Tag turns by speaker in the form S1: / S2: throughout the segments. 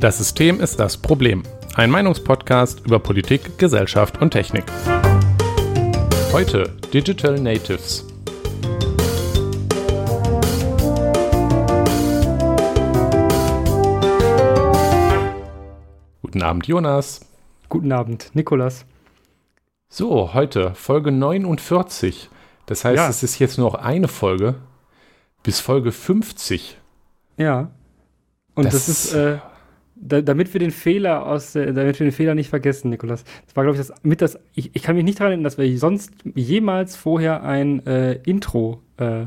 S1: Das System ist das Problem. Ein Meinungspodcast über Politik, Gesellschaft und Technik. Heute Digital Natives. Guten Abend, Jonas.
S2: Guten Abend, Nikolas.
S1: So, heute Folge 49. Das heißt,
S2: Ja.
S1: es ist jetzt nur noch eine Folge bis Folge 50.
S2: Ja. Und das,
S1: Das-
S2: ist, äh, da, damit wir den Fehler aus, der, damit wir den Fehler nicht vergessen, Nikolas. Das war, glaube ich, das mit das. Ich, ich kann mich nicht daran erinnern, dass wir sonst jemals vorher ein äh, Intro. Äh,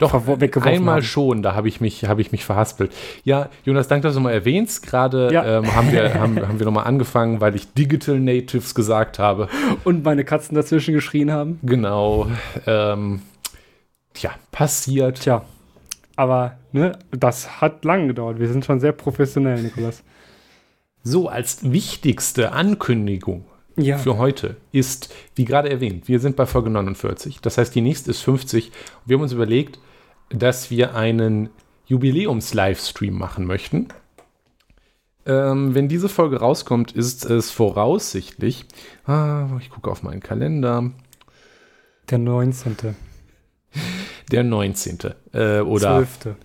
S1: Doch,
S2: verwo- weggeworfen
S1: einmal
S2: haben.
S1: schon, da habe ich, mich, hab ich mich verhaspelt. Ja, Jonas, danke, dass du mal erwähnst. Gerade
S2: Ja.
S1: ähm, haben wir, haben, haben wir nochmal angefangen, weil ich Digital Natives gesagt habe.
S2: und meine Katzen dazwischen geschrien haben.
S1: Genau. Ähm, tja, passiert.
S2: Tja. Aber, ne, das hat lang gedauert. Wir sind schon sehr professionell, Nikolas.
S1: So, als wichtigste Ankündigung
S2: Ja.
S1: für heute ist, wie gerade erwähnt, wir sind bei Folge 49. Das heißt, die nächste ist 50. Wir haben uns überlegt, dass wir einen Jubiläums-Livestream machen möchten. Ähm, wenn diese Folge rauskommt, ist es voraussichtlich. Ah, ich gucke auf meinen Kalender.
S2: Der 19.
S1: Der 19. Äh, oder
S2: 12.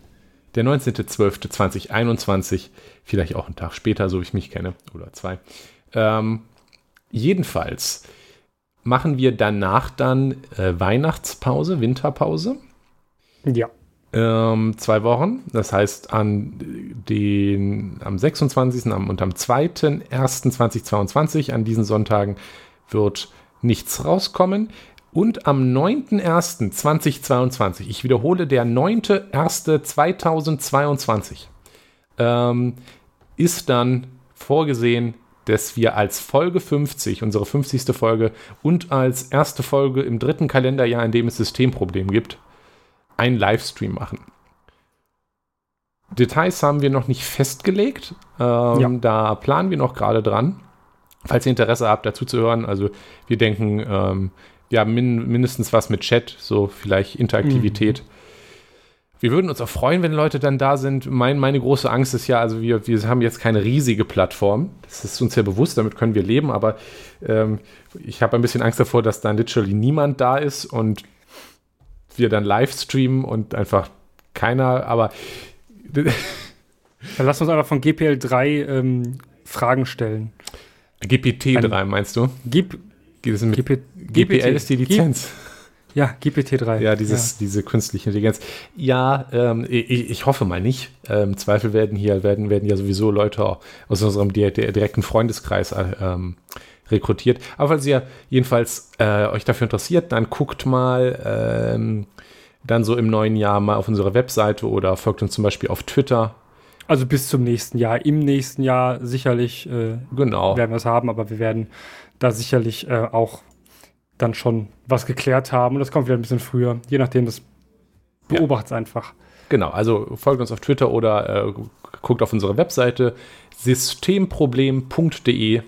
S1: der 19.12.2021. Vielleicht auch einen Tag später, so wie ich mich kenne. Oder zwei. Ähm, jedenfalls machen wir danach dann äh, Weihnachtspause, Winterpause.
S2: Ja.
S1: Ähm, zwei Wochen. Das heißt, an den, am 26. am- und am 2.1.2022, an diesen Sonntagen, wird nichts rauskommen. Und am 9.1.2022, ich wiederhole, der 9.1.2022, ähm, ist dann vorgesehen, dass wir als Folge 50, unsere 50. Folge und als erste Folge im dritten Kalenderjahr, in dem es Systemproblem gibt, einen Livestream machen. Details haben wir noch nicht festgelegt. Ähm,
S2: Ja.
S1: Da planen wir noch gerade dran. Falls ihr Interesse habt, dazu zu hören, also wir denken, ähm, wir haben min mindestens was mit Chat, so vielleicht Interaktivität. Wir würden uns auch freuen, wenn Leute dann da sind. Mein, meine große Angst ist ja, also wir, wir haben jetzt keine riesige Plattform. Das ist uns ja bewusst, damit können wir leben, aber ähm, ich habe ein bisschen Angst davor, dass dann literally niemand da ist und wir dann live streamen und einfach keiner, aber
S2: Dann lass uns einfach von GPL 3 ähm, Fragen stellen.
S1: GPT-3 meinst du? Mit
S2: GP,
S1: GPL ist die Lizenz.
S2: Ja, GPT-3.
S1: Ja, dieses, diese künstliche Intelligenz. Ja, ähm, ich, ich hoffe mal nicht. Ähm, Zweifel werden hier, werden, werden ja sowieso Leute aus unserem di di direkten Freundeskreis äh, ähm, rekrutiert. Aber falls ihr jedenfalls äh, euch dafür interessiert, dann guckt mal ähm, dann so im neuen Jahr mal auf unsere Webseite oder folgt uns zum Beispiel auf Twitter.
S2: Also bis zum nächsten Jahr. Im nächsten Jahr sicherlich äh,
S1: Genau.
S2: werden wir es haben, aber wir werden da sicherlich äh, auch dann schon was geklärt haben. Und das kommt wieder ein bisschen früher, je nachdem, das
S1: Ja.
S2: beobachtet einfach.
S1: Genau, also folgt uns auf Twitter oder äh, guckt auf unsere Webseite systemproblem.de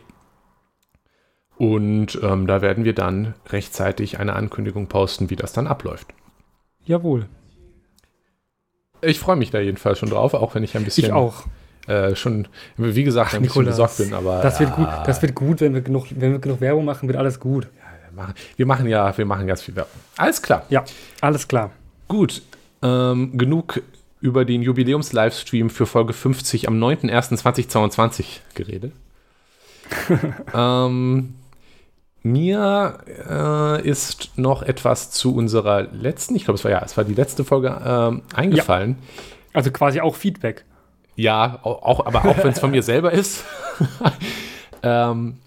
S1: und ähm, da werden wir dann rechtzeitig eine Ankündigung posten, wie das dann abläuft.
S2: Jawohl.
S1: Ich freue mich da jedenfalls schon drauf, auch wenn ich ein bisschen
S2: Ich auch.
S1: Äh, schon, wie gesagt, ein bisschen
S2: Nikolas,
S1: besorgt bin, aber
S2: Das wird
S1: ja,
S2: gut. Das wird gut, wenn wir genug, wenn wir genug Werbung machen, wird alles gut.
S1: wir machen- wir machen ja, wir machen ganz viel Werbung. Alles klar.
S2: Ja, alles klar.
S1: Gut, ähm, genug über den Jubiläums-Livestream für Folge 50 am 9.01.2022 geredet. ähm, mir äh, ist noch etwas zu unserer letzten, ich glaube, es war ja, es war die letzte Folge ähm, eingefallen.
S2: Also quasi auch Feedback.
S1: Ja, au- auch, aber auch wenn es von mir selber ist. ähm,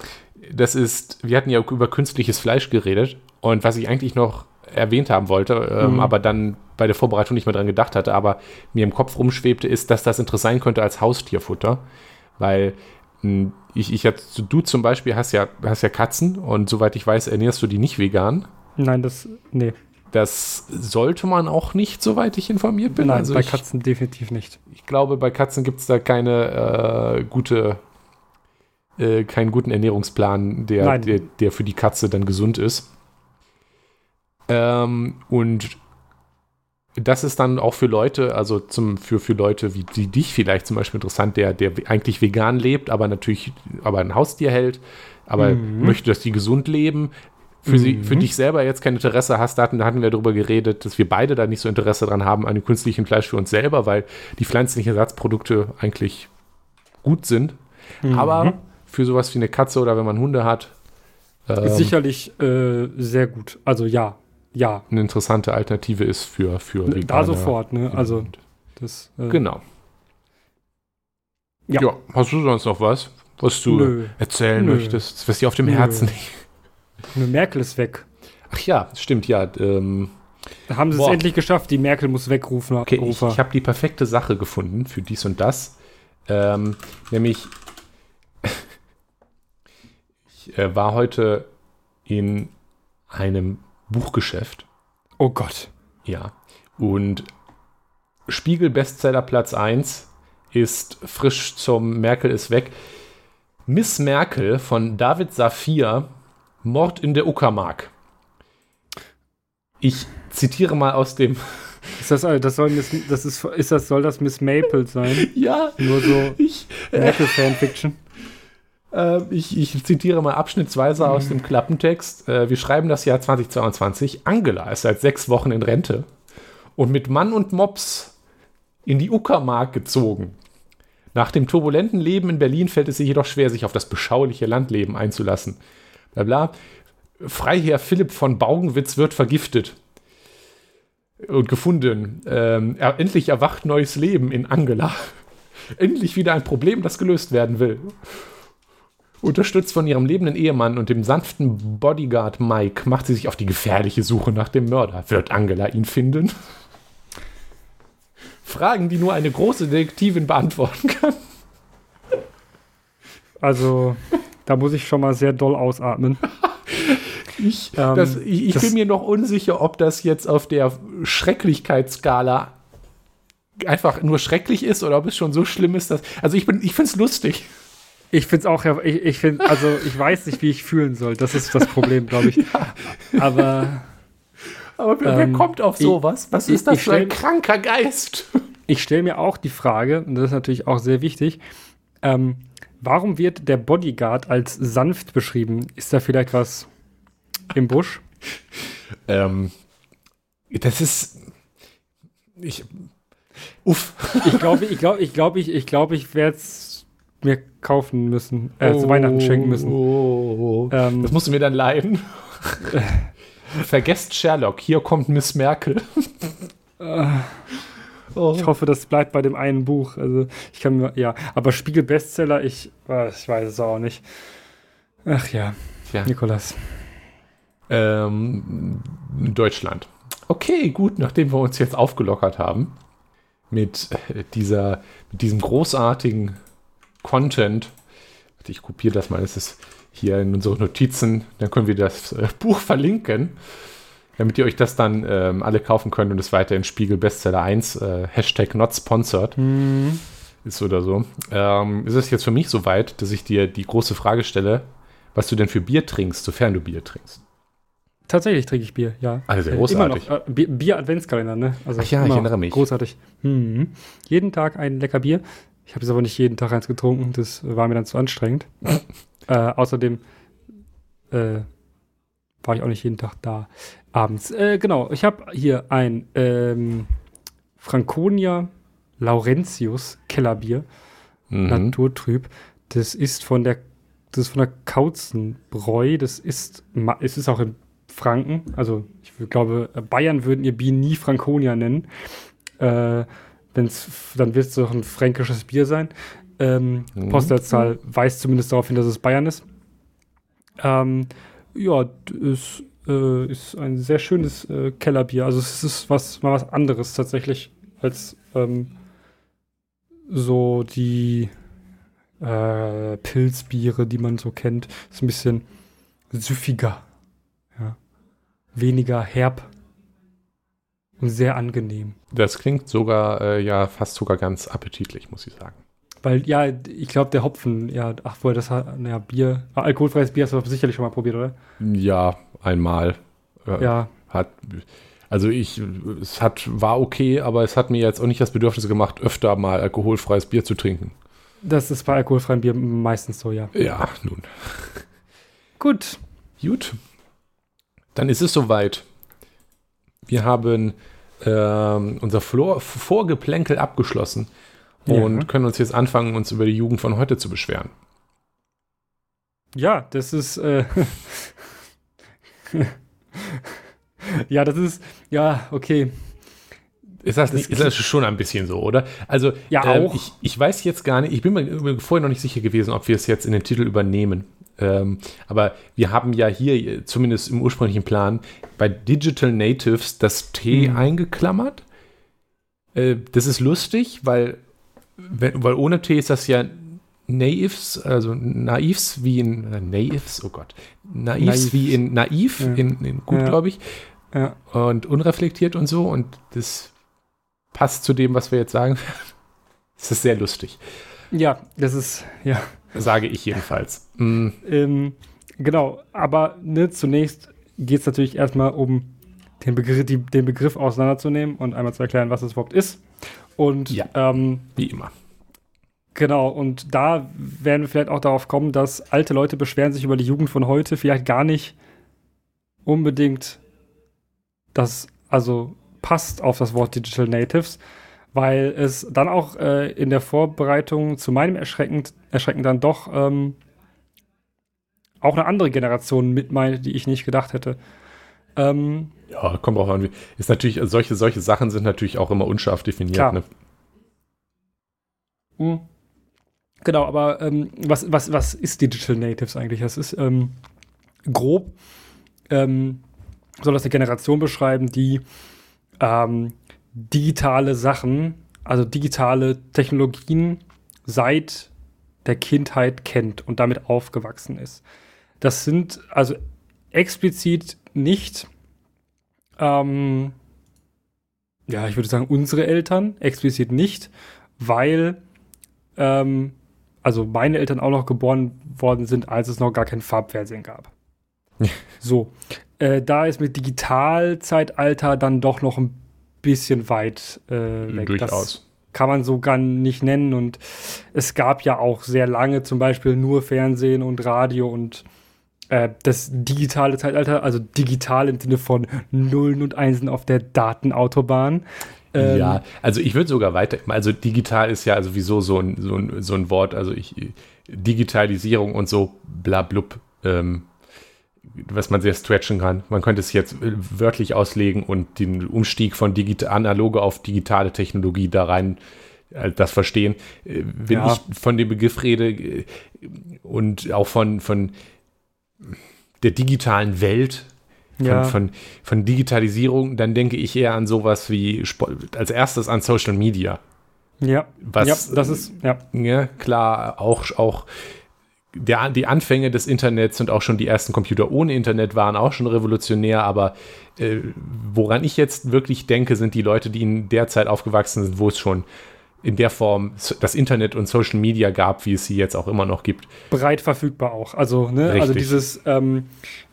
S1: das ist, wir hatten ja über künstliches Fleisch geredet und was ich eigentlich noch erwähnt haben wollte, ähm,
S2: Mhm.
S1: aber dann bei der Vorbereitung nicht mehr dran gedacht hatte, aber mir im Kopf rumschwebte, ist, dass das interessant sein könnte als Haustierfutter, weil mh, ich, ich jetzt, du zum Beispiel hast ja, hast ja Katzen und soweit ich weiß, ernährst du die nicht vegan.
S2: Nein, das. Nee.
S1: Das sollte man auch nicht, soweit ich informiert bin.
S2: Nein,
S1: also
S2: bei
S1: ich,
S2: Katzen definitiv nicht.
S1: ich glaube, bei Katzen gibt es da keine äh, gute, äh, keinen guten Ernährungsplan, der, der, der für die Katze dann gesund ist. Ähm, und das ist dann auch für Leute, also zum, für, für Leute wie die, dich vielleicht zum Beispiel interessant, der, der eigentlich vegan lebt, aber natürlich aber ein Haustier hält, aber mhm. möchte, dass die gesund leben. Für, mhm. sie, für dich selber jetzt kein Interesse hast, da hatten, da hatten wir darüber geredet, dass wir beide da nicht so Interesse dran haben an dem künstlichen Fleisch für uns selber, weil die pflanzlichen Ersatzprodukte eigentlich gut sind. Mhm. Aber für sowas wie eine Katze oder wenn man Hunde hat.
S2: Ähm, sicherlich äh, sehr gut. Also ja, ja.
S1: Eine interessante Alternative ist für, für
S2: Veganer. Da sofort, ne? Also das.
S1: Äh, genau. Ja. ja. Hast du sonst noch was, was du Nö. erzählen Nö. möchtest, was dir auf dem Nö. Herzen
S2: liegt? Merkel ist weg.
S1: Ach ja, stimmt, ja. Ähm,
S2: da haben sie boah. es endlich geschafft, die Merkel muss wegrufen.
S1: Okay, ich, ich habe die perfekte Sache gefunden für dies und das. Ähm, nämlich, ich äh, war heute in einem Buchgeschäft.
S2: Oh Gott.
S1: Ja. Und Spiegel Bestseller Platz 1 ist frisch zum Merkel ist weg. Miss Merkel von David Safir, Mord in der Uckermark. Ich zitiere mal aus dem.
S2: Ist das, das soll Miss, das ist, ist das, soll das Miss Maple sein?
S1: ja.
S2: Nur so
S1: ich,
S2: Merkel Fanfiction.
S1: Äh, ich, ich, zitiere mal abschnittsweise aus dem Klappentext. Äh, wir schreiben das Jahr 2022. Angela ist seit sechs Wochen in Rente und mit Mann und Mops in die Uckermark gezogen. Nach dem turbulenten Leben in Berlin fällt es ihr jedoch schwer, sich auf das beschauliche Landleben einzulassen. Blabla. Freiherr Philipp von Baugenwitz wird vergiftet und gefunden. Ähm, er, endlich erwacht neues Leben in Angela. endlich wieder ein Problem, das gelöst werden will. Unterstützt von ihrem lebenden Ehemann und dem sanften Bodyguard Mike macht sie sich auf die gefährliche Suche nach dem Mörder. Wird Angela ihn finden? Fragen, die nur eine große Detektivin beantworten kann.
S2: Also, da muss ich schon mal sehr doll ausatmen.
S1: ich, ähm, das, ich, ich das bin mir noch unsicher, ob das jetzt auf der Schrecklichkeitsskala einfach nur schrecklich ist oder ob es schon so schlimm ist, dass. Also, ich, ich finde es lustig.
S2: Ich finde es auch, ich, ich finde, also ich weiß nicht, wie ich fühlen soll. Das ist das Problem, glaube ich. Ja. Aber.
S1: Aber wer, ähm, kommt auf sowas? Was ist das für ein kranker Geist?
S2: Ich stelle mir auch die Frage, und das ist natürlich auch sehr wichtig, ähm, warum wird der Bodyguard als sanft beschrieben? Ist da vielleicht was im Busch?
S1: Ähm, das ist. Ich.
S2: Uff. Ich glaube, ich glaube, ich glaube, ich, ich glaube, ich werde es mir kaufen müssen, äh, oh, zu Weihnachten schenken müssen.
S1: Oh, oh, ähm, das musst du mir dann leiden. Vergesst Sherlock, hier kommt Miss Merkel.
S2: oh. Ich hoffe, das bleibt bei dem einen Buch. Also ich kann mir, ja, aber Spiegel Bestseller, ich, äh, ich weiß es auch nicht. Ach ja, ja. Nikolas.
S1: Ähm, Deutschland. Okay, gut, nachdem wir uns jetzt aufgelockert haben mit dieser, mit diesem großartigen Content. Ich kopiere das mal, das ist hier in unseren Notizen, dann können wir das äh, Buch verlinken, damit ihr euch das dann ähm, alle kaufen könnt und es weiter in Spiegel Bestseller 1, äh, Hashtag not sponsored mhm. ist oder so. Ähm, ist es jetzt für mich soweit, dass ich dir die große Frage stelle, was du denn für Bier trinkst, sofern du Bier trinkst?
S2: Tatsächlich trinke ich Bier, ja.
S1: Also großartig.
S2: Immer noch, äh, Bier-Adventskalender, ne?
S1: Also Ach ja, ich erinnere mich.
S2: Großartig. Mhm. Jeden Tag ein lecker Bier. Ich habe es aber nicht jeden Tag eins getrunken, das war mir dann zu anstrengend. äh, außerdem äh, war ich auch nicht jeden Tag da abends. Äh, genau, ich habe hier ein ähm, Franconia Laurentius Kellerbier, mhm. naturtrüb. Das ist von der das ist von der Kauzenbräu. Das ist es ist auch in Franken. Also ich glaube, Bayern würden ihr Bier nie Franconia nennen. Äh, wenn's, dann wird es doch ein fränkisches Bier sein. Ähm, mhm. Postleitzahl weist zumindest darauf hin, dass es Bayern ist. Ähm, ja, es äh, ist ein sehr schönes äh, Kellerbier. Also es ist was, mal was anderes tatsächlich als ähm, so die äh, Pilzbiere, die man so kennt. Ist ein bisschen süffiger. Ja. Weniger herb sehr angenehm.
S1: Das klingt sogar, äh, ja, fast sogar ganz appetitlich, muss ich sagen.
S2: Weil, ja, ich glaube, der Hopfen, ja, ach, wohl, das hat, naja, Bier, ah, alkoholfreies Bier hast du sicherlich schon mal probiert, oder?
S1: Ja, einmal.
S2: Äh, ja.
S1: Hat, Also ich, es hat, war okay, aber es hat mir jetzt auch nicht das Bedürfnis gemacht, öfter mal alkoholfreies Bier zu trinken.
S2: Das ist bei alkoholfreiem Bier meistens so, ja.
S1: Ja, nun.
S2: Gut.
S1: Gut. Dann ist es soweit. Wir haben ähm, unser Flor Vorgeplänkel abgeschlossen und ja. können uns jetzt anfangen, uns über die Jugend von heute zu beschweren.
S2: Ja, das ist. Äh ja, das ist. Ja, okay.
S1: Ist das, nicht, ist das schon ein bisschen so, oder? Also,
S2: ja, ähm, auch.
S1: Ich, ich, weiß jetzt gar nicht, ich bin mir vorher noch nicht sicher gewesen, ob wir es jetzt in den Titel übernehmen. Ähm, aber wir haben ja hier, zumindest im ursprünglichen Plan, bei Digital Natives das T mhm. eingeklammert. Äh, das ist lustig, weil, weil ohne T ist das ja Naives, also Naivs wie in äh, Naives, oh Gott, Naivs Naiv. wie in naiv, ja. in, in gut, ja. glaube ich. Ja. Und unreflektiert und so. Und das passt zu dem, was wir jetzt sagen. Es ist sehr lustig.
S2: Ja, das ist, ja.
S1: Sage ich jedenfalls.
S2: Mhm. Ähm, genau, aber ne, zunächst geht es natürlich erstmal um den Begriff, die, den Begriff auseinanderzunehmen und einmal zu erklären, was es überhaupt ist. Und
S1: ja, ähm, wie immer.
S2: Genau, und da werden wir vielleicht auch darauf kommen, dass alte Leute beschweren sich über die Jugend von heute vielleicht gar nicht unbedingt das, also passt auf das Wort Digital Natives, weil es dann auch äh, in der Vorbereitung zu meinem Erschrecken, Erschrecken dann doch ähm, auch eine andere Generation mit meinte, die ich nicht gedacht hätte.
S1: Ähm, ja, kommt auch an. Ist natürlich, solche, solche Sachen sind natürlich auch immer unscharf definiert. Klar. Ne?
S2: Mhm. Genau, aber ähm, was, was, was ist Digital Natives eigentlich? Das ist ähm, grob, ähm, soll das eine Generation beschreiben, die ähm, digitale Sachen, also digitale Technologien seit der Kindheit kennt und damit aufgewachsen ist. Das sind also explizit nicht, ähm, ja, ich würde sagen, unsere Eltern, explizit nicht, weil ähm, also meine Eltern auch noch geboren worden sind, als es noch gar kein Farbfernsehen gab. so, äh, da ist mit Digitalzeitalter dann doch noch ein bisschen weit äh, weg.
S1: Durchaus.
S2: Das kann man so gar nicht nennen. Und es gab ja auch sehr lange zum Beispiel nur Fernsehen und Radio und äh, das digitale Zeitalter, also digital im Sinne von Nullen und Einsen auf der Datenautobahn.
S1: Ähm, ja, also ich würde sogar weiter, also digital ist ja sowieso so ein, so ein, so ein Wort, also ich, Digitalisierung und so, bla blub, ähm, was man sehr stretchen kann. Man könnte es jetzt äh, wörtlich auslegen und den Umstieg von analoge auf digitale Technologie da rein äh, das verstehen. Wenn ja. ich von dem Begriff rede und auch von, von der digitalen Welt, von, ja. von, von, Digitalisierung, dann denke ich eher an sowas wie als erstes an Social Media.
S2: Ja,
S1: was,
S2: ja das ist, ja.
S1: ja klar, auch, auch der, die Anfänge des Internets und auch schon die ersten Computer ohne Internet waren auch schon revolutionär, aber äh, woran ich jetzt wirklich denke, sind die Leute, die in der Zeit aufgewachsen sind, wo es schon in der Form das Internet und Social Media gab, wie es sie jetzt auch immer noch gibt.
S2: Breit verfügbar auch. Also, ne, also dieses, ähm,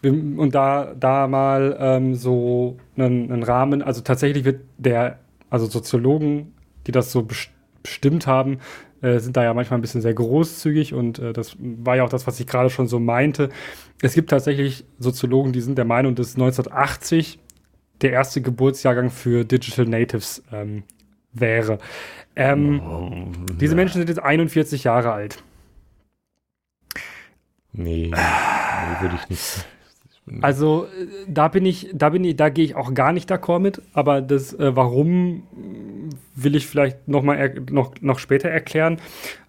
S2: und da, da mal ähm, so einen, einen, Rahmen, also tatsächlich wird der, also Soziologen, die das so bestimmt haben, äh, sind da ja manchmal ein bisschen sehr großzügig und äh, das war ja auch das, was ich gerade schon so meinte. Es gibt tatsächlich Soziologen, die sind der Meinung, dass 1980 der erste Geburtsjahrgang für Digital Natives ähm, wäre. Ähm, oh, diese Menschen sind jetzt 41 Jahre alt.
S1: Nee, nee würde ich nicht.
S2: Also äh, da bin ich, da bin ich, da gehe ich auch gar nicht d'accord mit. Aber das, äh, warum will ich vielleicht noch mal noch, noch später erklären.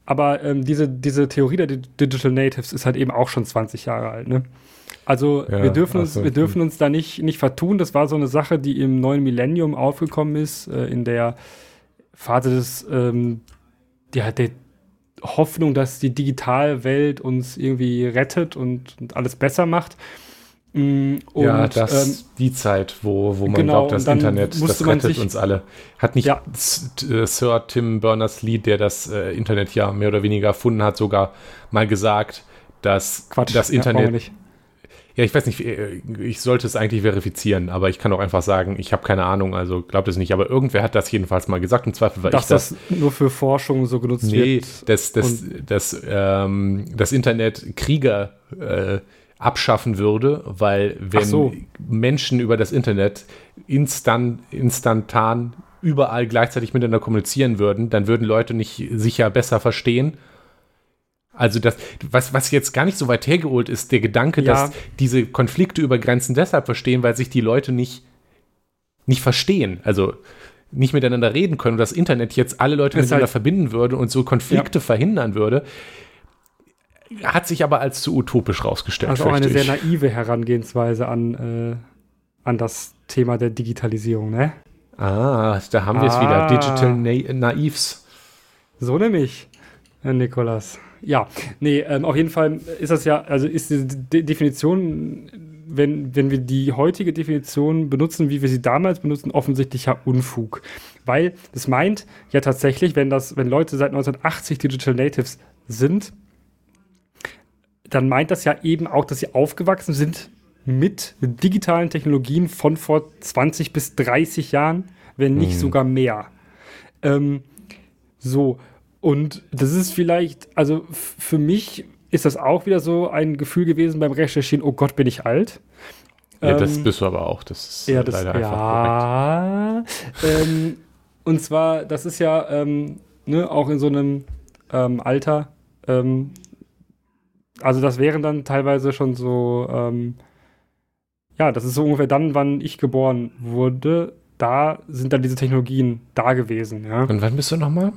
S2: Aber ähm, diese, diese Theorie der Digital Natives ist halt eben auch schon 20 Jahre alt. Ne? Also ja, wir dürfen uns, wir dürfen uns da nicht, nicht vertun. Das war so eine Sache, die im neuen Millennium aufgekommen ist, äh, in der Phase des, ähm, ja, der Hoffnung, dass die Digitalwelt uns irgendwie rettet und, und alles besser macht.
S1: Mm, und, ja, das ähm, die Zeit, wo, wo man genau, glaubt, das Internet, das rettet sich, uns alle. Hat nicht ja. Äh, Sir Tim Berners-Lee, der das äh, Internet ja mehr oder weniger erfunden hat, sogar mal gesagt, dass Quatsch, das Internet. Ja, Ja, ich weiß nicht, äh, ich sollte es eigentlich verifizieren, aber ich kann auch einfach sagen, ich habe keine Ahnung, also glaubt es nicht. Aber irgendwer hat das jedenfalls mal gesagt, im Zweifel war
S2: Dass
S1: ich das.
S2: das nur für Forschung so genutzt
S1: Nee,
S2: wird.
S1: dass das, das, ähm, das Internet Krieger äh, abschaffen würde, weil wenn
S2: so.
S1: Menschen über das Internet instant, instantan überall gleichzeitig miteinander kommunizieren würden, dann würden Leute nicht sich ja besser verstehen. Also das, was, was jetzt gar nicht so weit hergeholt ist, der Gedanke,
S2: Ja.
S1: dass diese Konflikte über Grenzen deshalb verstehen, weil sich die Leute nicht, nicht verstehen. Also nicht miteinander reden können und das Internet jetzt alle Leute
S2: Ist
S1: miteinander
S2: halt-
S1: verbinden würde und so Konflikte verhindern würde, hat sich aber als zu utopisch rausgestellt.
S2: Also auch eine
S1: fürchte
S2: sehr
S1: ich.
S2: naive Herangehensweise an, äh, an das Thema der Digitalisierung, ne?
S1: Ah, da haben wir es wieder.
S2: Ah.
S1: Digital Na Naives.
S2: So nämlich, Herr Nikolas. Ja, nee, ähm, auf jeden Fall ist das ja, also ist die De Definition, wenn, wenn wir die heutige Definition benutzen, wie wir sie damals benutzen, offensichtlicher Unfug. Weil das meint ja tatsächlich, wenn das, wenn Leute seit 1980 Digital Natives sind, dann meint das ja eben auch, dass sie aufgewachsen sind mit digitalen Technologien von vor 20 bis 30 Jahren, wenn nicht
S1: Mhm.
S2: sogar mehr. Ähm, so, und das ist vielleicht, also für mich ist das auch wieder so ein Gefühl gewesen beim Recherchieren, oh Gott, bin ich alt.
S1: Ja, das
S2: Ähm,
S1: bist du aber auch. Das ist
S2: ja, das,
S1: leider einfach korrekt.
S2: ja. ähm, und zwar, das ist ja ähm, ne, auch in so einem ähm, Alter. Ähm, also das wären dann teilweise schon so, ähm, ja, das ist so ungefähr dann, wann ich geboren wurde. Da sind dann diese Technologien da gewesen, ja.
S1: Und wann bist du nochmal?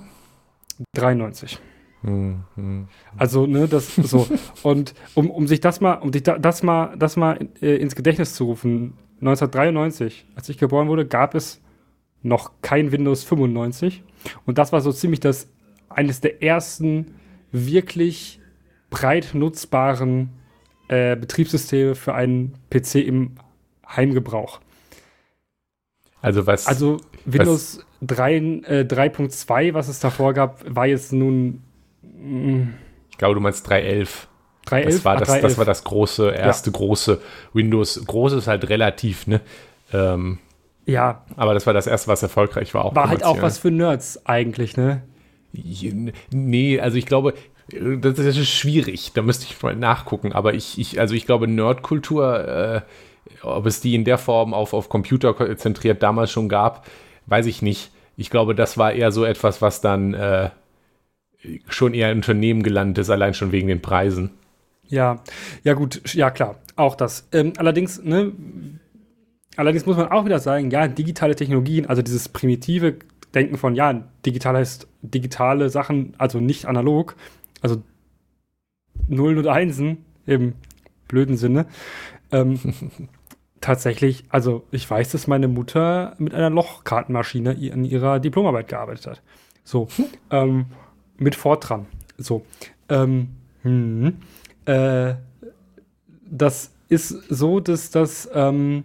S2: 93.
S1: Hm, hm.
S2: Also, ne, das so. Und um, um sich das mal, um sich da, das mal, das mal äh, ins Gedächtnis zu rufen, 1993, als ich geboren wurde, gab es noch kein Windows 95. Und das war so ziemlich das eines der ersten wirklich breit nutzbaren äh, Betriebssysteme für einen PC im Heimgebrauch.
S1: Also was?
S2: Also Windows 3, äh, 3.2, was es davor gab, war jetzt nun mm,
S1: ich glaube, du meinst 3.11.
S2: 3.11.
S1: Das war
S2: Ah,
S1: das,
S2: 3.11.
S1: das war das große, erste große Windows. Groß ist halt relativ, ne? Ähm,
S2: Ja,
S1: aber das war das erste, was erfolgreich war. Auch
S2: war halt auch was für Nerds eigentlich, ne?
S1: Nee, also ich glaube, das das ist schwierig. Da müsste ich mal nachgucken. Aber ich, ich also ich glaube, Nerdkultur, äh, ob es die in der Form auf, auf Computer konzentriert damals schon gab, weiß ich nicht. Ich glaube, das war eher so etwas, was dann äh, schon eher in Unternehmen gelandet ist, allein schon wegen den Preisen.
S2: Ja, ja gut, ja klar, auch das. Ähm, allerdings, ne, allerdings muss man auch wieder sagen, ja, digitale Technologien, also dieses primitive Denken von, ja, digital heißt digitale Sachen, also nicht analog, also Nullen und Einsen im blöden Sinne. Ähm, tatsächlich, also ich weiß, dass meine Mutter mit einer Lochkartenmaschine an ihrer Diplomarbeit gearbeitet hat. So, ähm, mit Fortran. So, ähm, hm, äh, das ist so, dass das, ähm,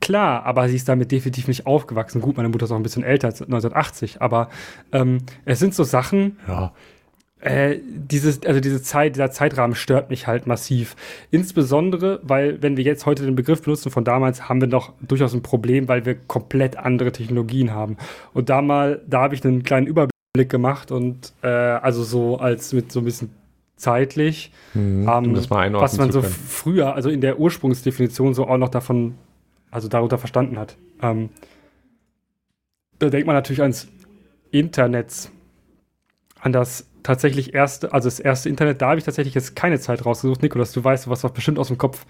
S2: klar, aber sie ist damit definitiv nicht aufgewachsen. Gut, meine Mutter ist auch ein bisschen älter als 1980, aber ähm, es sind so Sachen,
S1: Ja,
S2: äh, dieses, also diese Zeit, dieser Zeitrahmen stört mich halt massiv. Insbesondere, weil, wenn wir jetzt heute den Begriff benutzen von damals, haben wir noch durchaus ein Problem, weil wir komplett andere Technologien haben. Und da mal, da habe ich einen kleinen Überblick gemacht und äh, also so als mit so ein bisschen zeitlich,
S1: hm,
S2: ähm,
S1: um das mal
S2: was man so früher, also in der Ursprungsdefinition so auch noch davon, also darunter verstanden hat. Ähm, da denkt man natürlich ans Internet, an das tatsächlich erste, also das erste Internet, da habe ich tatsächlich jetzt keine Zeit rausgesucht. Nikolas, du weißt was was bestimmt aus dem Kopf.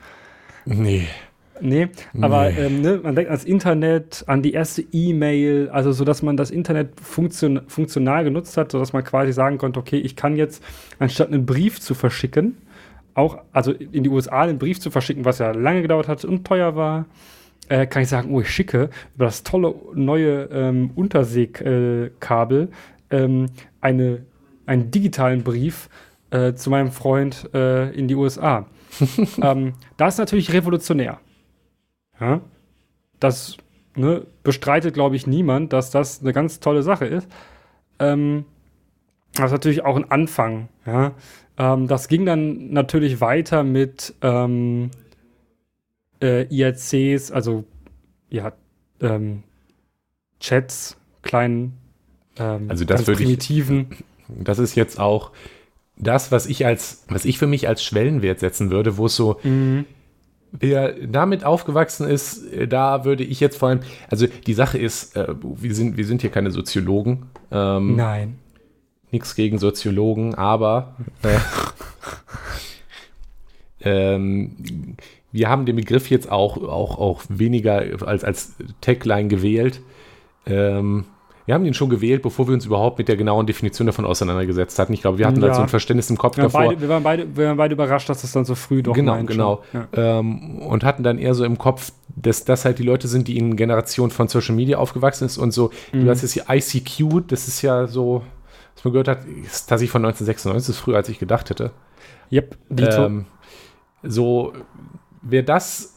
S1: Nee.
S2: Nee, aber
S1: Nee.
S2: Ähm, ne, man denkt ans Internet, an die erste E-Mail, also so, dass man das Internet funktion funktional genutzt hat, sodass man quasi sagen konnte, okay, ich kann jetzt, anstatt einen Brief zu verschicken, auch, also in die USA einen Brief zu verschicken, was ja lange gedauert hat und teuer war, äh, kann ich sagen, oh, ich schicke über das tolle neue ähm, Unterseekabel ähm, eine, einen digitalen Brief äh, zu meinem Freund äh, in die USA. ähm, das ist natürlich revolutionär. Ja? Das ne, bestreitet, glaube ich, niemand, dass das eine ganz tolle Sache ist. Ähm, Das ist natürlich auch ein Anfang. Ja? Ähm, das ging dann natürlich weiter mit ähm, äh, IRCs, also ja, ähm, Chats, kleinen,
S1: ähm, also das würde primitiven. Ich, das ist jetzt auch das, was ich als, was ich für mich als Schwellenwert setzen würde, wo es so, mhm. wer damit aufgewachsen ist, da würde ich jetzt vor allem, also die Sache ist, äh, wir, sind, wir sind hier keine Soziologen.
S2: Ähm, Nein.
S1: Nichts gegen Soziologen, aber äh, ähm, wir haben den Begriff jetzt auch, auch, auch weniger als, als Tagline gewählt. Ähm, wir haben den schon gewählt, bevor wir uns überhaupt mit der genauen Definition davon auseinandergesetzt hatten. Ich glaube, wir hatten ja. halt so ein Verständnis im Kopf
S2: wir
S1: davor.
S2: Beide, wir, waren beide, wir waren beide überrascht, dass das dann so früh doch
S1: Genau, genau. Ja. Ähm, und hatten dann eher so im Kopf, dass das halt die Leute sind, die in Generationen von Social Media aufgewachsen ist und so. Mhm. Du hast jetzt hier ICQ, das ist ja so, was man gehört hat, ist tatsächlich von 1996, das ist früher, als ich gedacht hätte.
S2: Yep,
S1: ähm, so wer das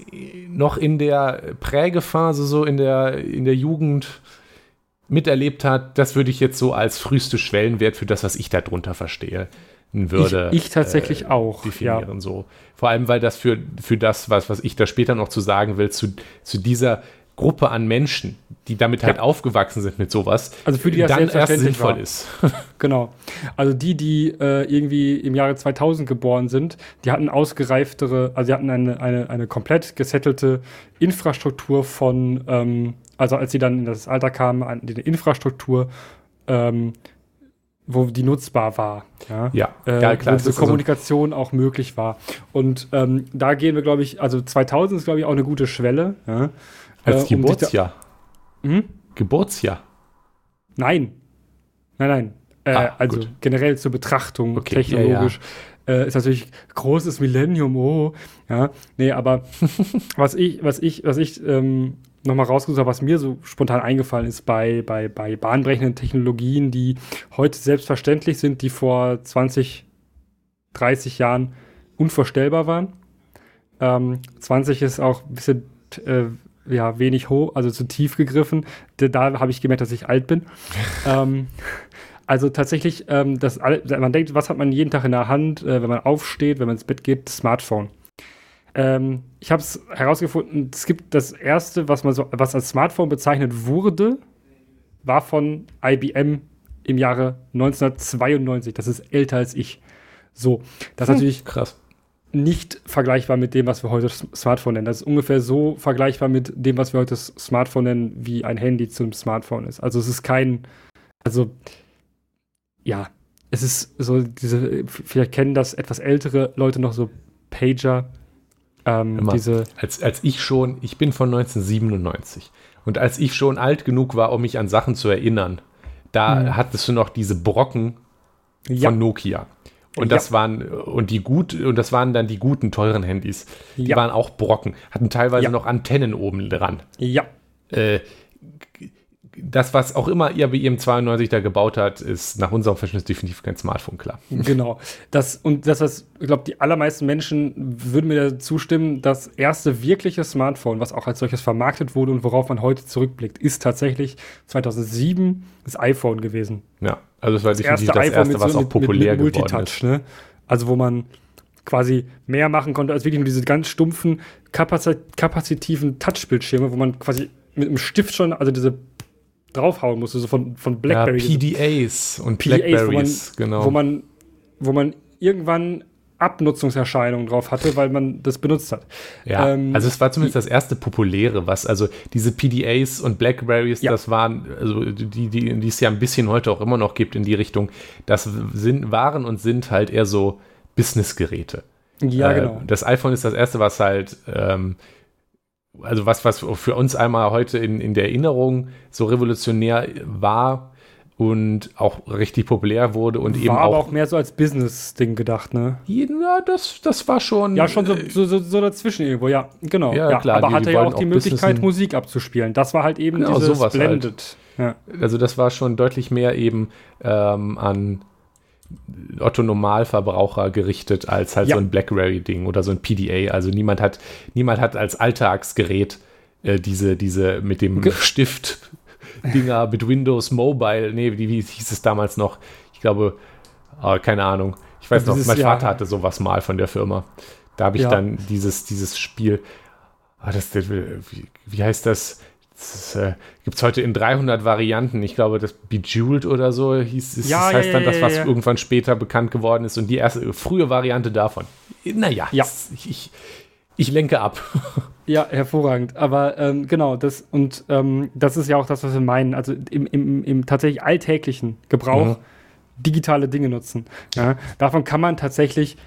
S1: noch in der Prägephase, so in der, in der Jugend miterlebt hat, das würde ich jetzt so als früheste Schwellenwert für das, was ich darunter verstehe, würde.
S2: Ich, ich tatsächlich äh, auch.
S1: Definieren ja. so. Vor allem, weil das für, für das, was, was ich da später noch zu sagen will, zu, zu dieser Gruppe an Menschen, die damit halt ja. aufgewachsen sind mit sowas,
S2: also für die das dann erst
S1: sinnvoll war. ist.
S2: genau. Also die, die äh, irgendwie im Jahre 2000 geboren sind, die hatten ausgereiftere, also die hatten eine, eine, eine komplett gesettelte Infrastruktur von, ähm, also als sie dann in das Alter kamen, eine Infrastruktur, ähm, wo die nutzbar war.
S1: Ja, ja,
S2: äh,
S1: ja klar.
S2: Wo diese Kommunikation also auch möglich war. Und ähm, da gehen wir, glaube ich, also 2000 ist, glaube ich, auch eine gute Schwelle. Ja?
S1: Als äh, Geburtsjahr. Um hm? Geburtsjahr.
S2: Nein. Nein, nein. Äh, ah, also gut. generell zur Betrachtung okay, technologisch. Ja, ja. Äh, ist natürlich großes Millennium, oh. Ja, nee, aber was ich, was ich, was ich ähm, nochmal rausgesucht habe, was mir so spontan eingefallen ist bei, bei, bei bahnbrechenden Technologien, die heute selbstverständlich sind, die vor 20, 30 Jahren unvorstellbar waren. Ähm, 20 ist auch ein bisschen äh, ja, wenig hoch, also zu tief gegriffen. Da habe ich gemerkt, dass ich alt bin. ähm, also tatsächlich, ähm, das, man denkt, was hat man jeden Tag in der Hand, äh, wenn man aufsteht, wenn man ins Bett geht? Smartphone. Ähm, ich habe es herausgefunden, es gibt das erste, was man so, was als Smartphone bezeichnet wurde, war von IBM im Jahre 1992. Das ist älter als ich. So, das ist hm, natürlich
S1: krass
S2: nicht vergleichbar mit dem, was wir heute Smartphone nennen. Das ist ungefähr so vergleichbar mit dem, was wir heute Smartphone nennen, wie ein Handy zum Smartphone ist. Also es ist kein, also ja, es ist so diese, vielleicht kennen das etwas ältere Leute noch so Pager.
S1: Ähm, Immer, diese als, als ich schon, ich bin von 1997 und als ich schon alt genug war, um mich an Sachen zu erinnern, da mhm. hattest du noch diese Brocken ja. von Nokia. Und das ja. waren und die gut und das waren dann die guten teuren Handys. Die ja. waren auch Brocken, hatten teilweise ja. noch Antennen oben dran.
S2: Ja.
S1: Äh, das, was auch immer ihr IBM 92 da gebaut hat, ist nach unserem Verständnis definitiv kein Smartphone, klar.
S2: Genau. Das, und das, was, ich glaube, die allermeisten Menschen würden mir zustimmen, das erste wirkliche Smartphone, was auch als solches vermarktet wurde und worauf man heute zurückblickt, ist tatsächlich 2007 das iPhone gewesen.
S1: Ja, also das war das definitiv erste das erste, was so auch populär mit, mit geworden ist.
S2: Ne? Also wo man quasi mehr machen konnte als wirklich nur diese ganz stumpfen, kapazitiven Touchbildschirme, wo man quasi mit einem Stift schon, also diese draufhauen musste, so von, von BlackBerry.
S1: Ja, PDAs und PDAs, Blackberries,
S2: wo man, genau. Wo man, wo man irgendwann Abnutzungserscheinungen drauf hatte, weil man das benutzt hat.
S1: Ja, ähm, also es war zumindest das erste populäre, was, also diese PDAs und Blackberries, ja. das waren, also die, die, die es ja ein bisschen heute auch immer noch gibt in die Richtung, das sind, waren und sind halt eher so Businessgeräte.
S2: Ja, äh, genau.
S1: Das iPhone ist das erste, was halt ähm, also was, was für uns einmal heute in, in der Erinnerung so revolutionär war und auch richtig populär wurde und
S2: war
S1: eben
S2: auch. aber auch mehr so als Business-Ding gedacht, ne?
S1: Ja, das, das war schon.
S2: Ja, schon so, äh, so, so, so dazwischen irgendwo, ja, genau.
S1: Ja, ja klar.
S2: Aber die, hatte ja auch die Möglichkeit, Musik abzuspielen. Das war halt eben
S1: genau, dieses
S2: sowas
S1: halt. Blended. Halt. Ja. Also, das war schon deutlich mehr eben ähm, an Otto Normalverbraucher gerichtet als halt ja. so ein BlackBerry-Ding oder so ein PDA. Also niemand hat, niemand hat als Alltagsgerät äh, diese, diese mit dem Ge Stift Dinger mit Windows Mobile, nee, wie, wie hieß es damals noch? Ich glaube, äh, keine Ahnung. Ich weiß noch, mein Vater hatte sowas mal von der Firma. Da habe ich ja. dann dieses, dieses Spiel, ah, das, wie, wie heißt das? Das äh, gibt es heute in 300 Varianten. Ich glaube, das Bejeweled oder so hieß es. Ja, das heißt ja, dann das, was irgendwann später bekannt geworden ist. Und die erste frühe Variante davon. Naja, ja. ich, ich, ich lenke ab.
S2: Ja, hervorragend. Aber ähm, genau, das und ähm, das ist ja auch das, was wir meinen. Also im, im, im tatsächlich alltäglichen Gebrauch mhm. digitale Dinge nutzen. Ja? Davon kann man tatsächlich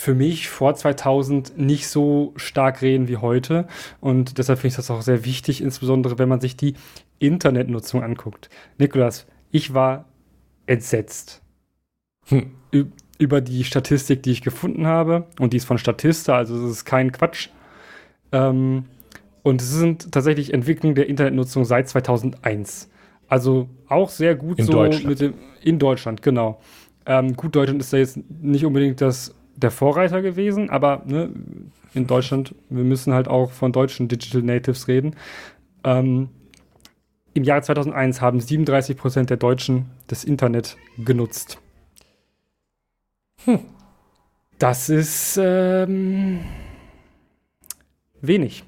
S2: für mich vor 2000 nicht so stark reden wie heute. Und deshalb finde ich das auch sehr wichtig, insbesondere wenn man sich die Internetnutzung anguckt. Nikolas, ich war entsetzt hm. über die Statistik, die ich gefunden habe. Und die ist von Statista, also es ist kein Quatsch. Ähm, und es sind tatsächlich Entwicklungen der Internetnutzung seit 2001. Also auch sehr gut
S1: in
S2: so
S1: Deutschland.
S2: Dem, in Deutschland, genau. Ähm, gut, Deutschland ist da jetzt nicht unbedingt das der Vorreiter gewesen, aber ne, in Deutschland, wir müssen halt auch von deutschen Digital Natives reden. Ähm, Im Jahr 2001 haben 37 Prozent der Deutschen das Internet genutzt. Hm. Das ist ähm, wenig,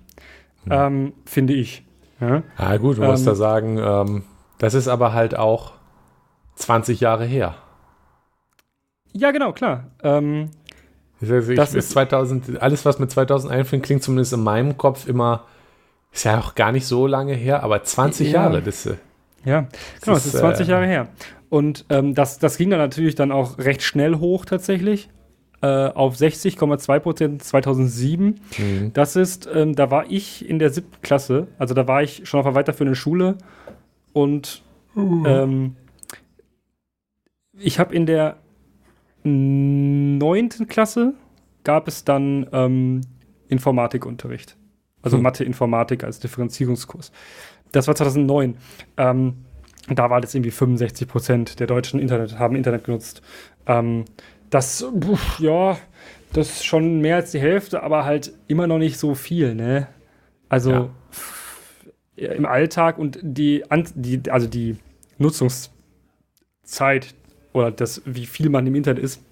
S2: hm. ähm, finde ich.
S1: Ja, ah, gut, du musst da ähm, sagen, ähm, das ist aber halt auch 20 Jahre her.
S2: Ja, genau, klar. Ähm,
S1: also das ist 2000, alles, was mit 2000 einfängt, klingt zumindest in meinem Kopf immer, ist ja auch gar nicht so lange her, aber 20 ja. Jahre, das
S2: äh, Ja, genau, es ist 20 äh, Jahre her. Und ähm, das, das ging dann natürlich dann auch recht schnell hoch tatsächlich äh, auf 60,2 Prozent 2007. Mhm. Das ist, ähm, da war ich in der siebten Klasse, also da war ich schon auf einer weiterführenden Schule und mhm. ähm, ich habe in der neunten Klasse gab es dann ähm, Informatikunterricht. Also hm. Mathe-Informatik als Differenzierungskurs. Das war 2009. Ähm, da war das irgendwie 65 Prozent der Deutschen Internet, haben Internet genutzt. Ähm, das, ja, das ist schon mehr als die Hälfte, aber halt immer noch nicht so viel, ne? Also ja. im Alltag und die, die, also die Nutzungszeit, oder das, wie viel man im Internet ist,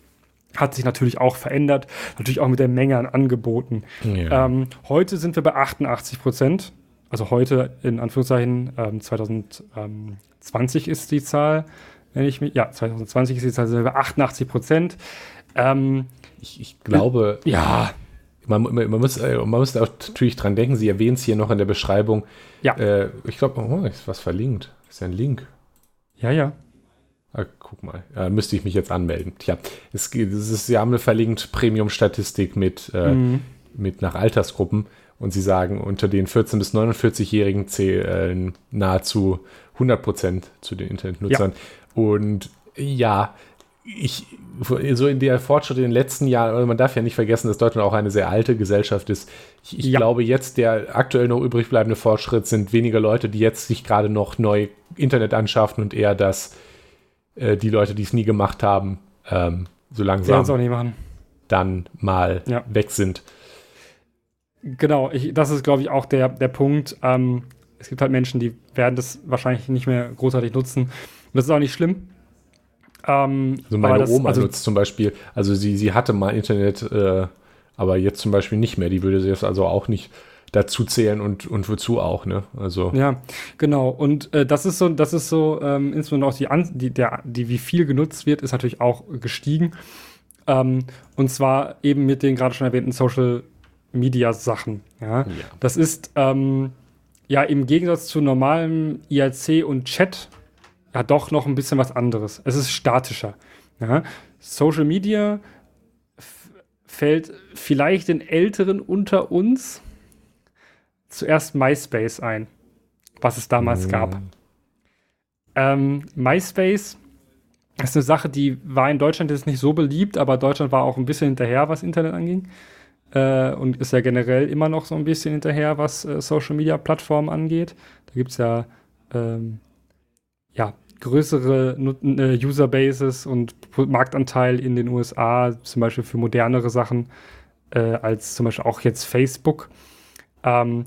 S2: hat sich natürlich auch verändert, natürlich auch mit der Menge an Angeboten. Ja. Ähm, heute sind wir bei 88 Prozent, also heute in Anführungszeichen ähm, 2020 ist die Zahl, wenn ich mich, ja, 2020 ist die Zahl, sind wir bei 88 Prozent. Ähm,
S1: ich, ich, glaube, äh, ja. Man, man, muss, äh, man muss auch natürlich dran denken, Sie erwähnen es hier noch in der Beschreibung. Ja. Äh, ich glaube, oh, ist was verlinkt. ist ja ein Link.
S2: Ja, ja.
S1: Ah, guck mal, äh, müsste ich mich jetzt anmelden. Tja, es, es ist, Sie haben verlinkt Premium-Statistik mit, äh, mhm. mit nach Altersgruppen und Sie sagen, unter den 14- bis 49-Jährigen zählen nahezu 100 Prozent zu den Internetnutzern. Ja. Und ja, ich, so in der Fortschritt in den letzten Jahren, man darf ja nicht vergessen, dass Deutschland auch eine sehr alte Gesellschaft ist. Ich, ich ja. glaube, jetzt der aktuell noch übrig bleibende Fortschritt sind weniger Leute, die jetzt sich gerade noch neu Internet anschaffen und eher das äh, die Leute, die es nie gemacht haben, ähm, so langsam
S2: auch nicht machen.
S1: dann mal ja. weg sind.
S2: Genau, ich, das ist, glaube ich, auch der, der Punkt. Ähm, es gibt halt Menschen, die werden das wahrscheinlich nicht mehr großartig nutzen. Und das ist auch nicht schlimm.
S1: Ähm, also meine das, Oma also, nutzt zum Beispiel, also sie, sie hatte mal Internet, äh, aber jetzt zum Beispiel nicht mehr. Die würde sie jetzt also auch nicht dazu zählen und, und wozu auch, ne? Also.
S2: Ja, genau. Und äh, das ist so, das ist so, ähm, insbesondere auch die, An die, der, die, wie viel genutzt wird, ist natürlich auch gestiegen. Ähm, und zwar eben mit den gerade schon erwähnten Social Media Sachen. Ja? ja. Das ist ähm, ja im Gegensatz zu normalem IRC und Chat ja doch noch ein bisschen was anderes. Es ist statischer. Ja? Social Media fällt vielleicht den Älteren unter uns zuerst MySpace ein, was es damals mhm. gab. Ähm, MySpace ist eine Sache, die war in Deutschland jetzt nicht so beliebt, aber Deutschland war auch ein bisschen hinterher, was Internet anging. Äh, und ist ja generell immer noch so ein bisschen hinterher, was äh, Social Media Plattformen angeht. Da gibt es ja, ähm, ja größere äh, Userbases und Marktanteil in den USA, zum Beispiel für modernere Sachen, äh, als zum Beispiel auch jetzt Facebook. Ähm,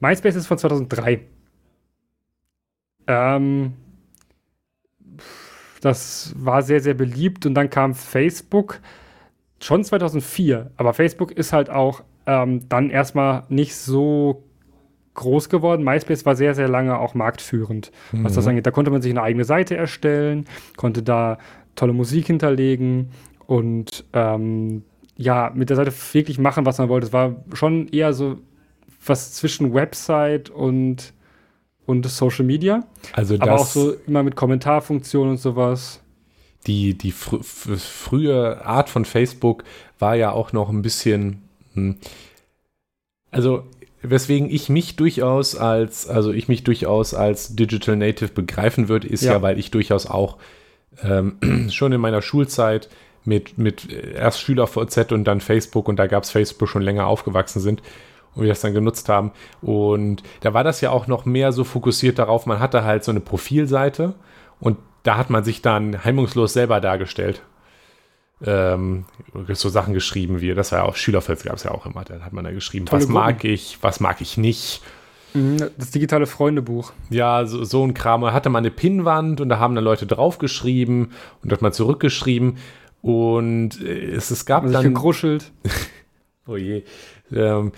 S2: MySpace ist von 2003. Ähm, das war sehr, sehr beliebt und dann kam Facebook schon 2004. Aber Facebook ist halt auch ähm, dann erstmal nicht so groß geworden. MySpace war sehr, sehr lange auch marktführend, mhm. was das mhm. angeht. Da konnte man sich eine eigene Seite erstellen, konnte da tolle Musik hinterlegen und ähm, ja, mit der Seite wirklich machen, was man wollte. Es war schon eher so was zwischen Website und, und Social Media.
S1: Also
S2: Aber auch so immer mit Kommentarfunktion und sowas.
S1: Die, die fr frühe Art von Facebook war ja auch noch ein bisschen. Hm, also weswegen ich mich durchaus als, also ich mich durchaus als Digital Native begreifen würde, ist ja, ja weil ich durchaus auch ähm, schon in meiner Schulzeit mit, mit erst SchülerVZ und dann Facebook und da gab es Facebook schon länger aufgewachsen sind und wir das dann genutzt haben. Und da war das ja auch noch mehr so fokussiert darauf, man hatte halt so eine Profilseite und da hat man sich dann heimungslos selber dargestellt. Ähm, so Sachen geschrieben wie, das war ja auch Schülerfest, gab es ja auch immer, da hat man da geschrieben, Tolle was Gruppen. mag ich, was mag ich nicht.
S2: Mhm, das digitale Freundebuch.
S1: Ja, so, so ein Kram. Da hatte man eine Pinnwand und da haben dann Leute draufgeschrieben und hat man zurückgeschrieben. Und äh, es, es gab dann.
S2: Gekruschelt.
S1: oh je. Ähm,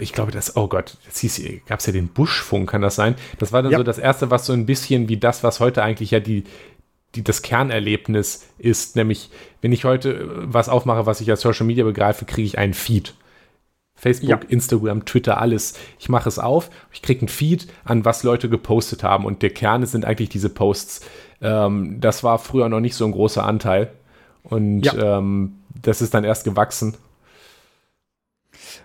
S1: ich glaube, das, oh Gott, jetzt hieß, gab es ja den Buschfunk, kann das sein? Das war dann ja. so das erste, was so ein bisschen wie das, was heute eigentlich ja die, die, das Kernerlebnis ist. Nämlich, wenn ich heute äh, was aufmache, was ich als Social Media begreife, kriege ich einen Feed. Facebook, ja. Instagram, Twitter, alles. Ich mache es auf, ich kriege einen Feed an, was Leute gepostet haben. Und der Kern sind eigentlich diese Posts. Ähm, das war früher noch nicht so ein großer Anteil. Und ja. ähm, das ist dann erst gewachsen.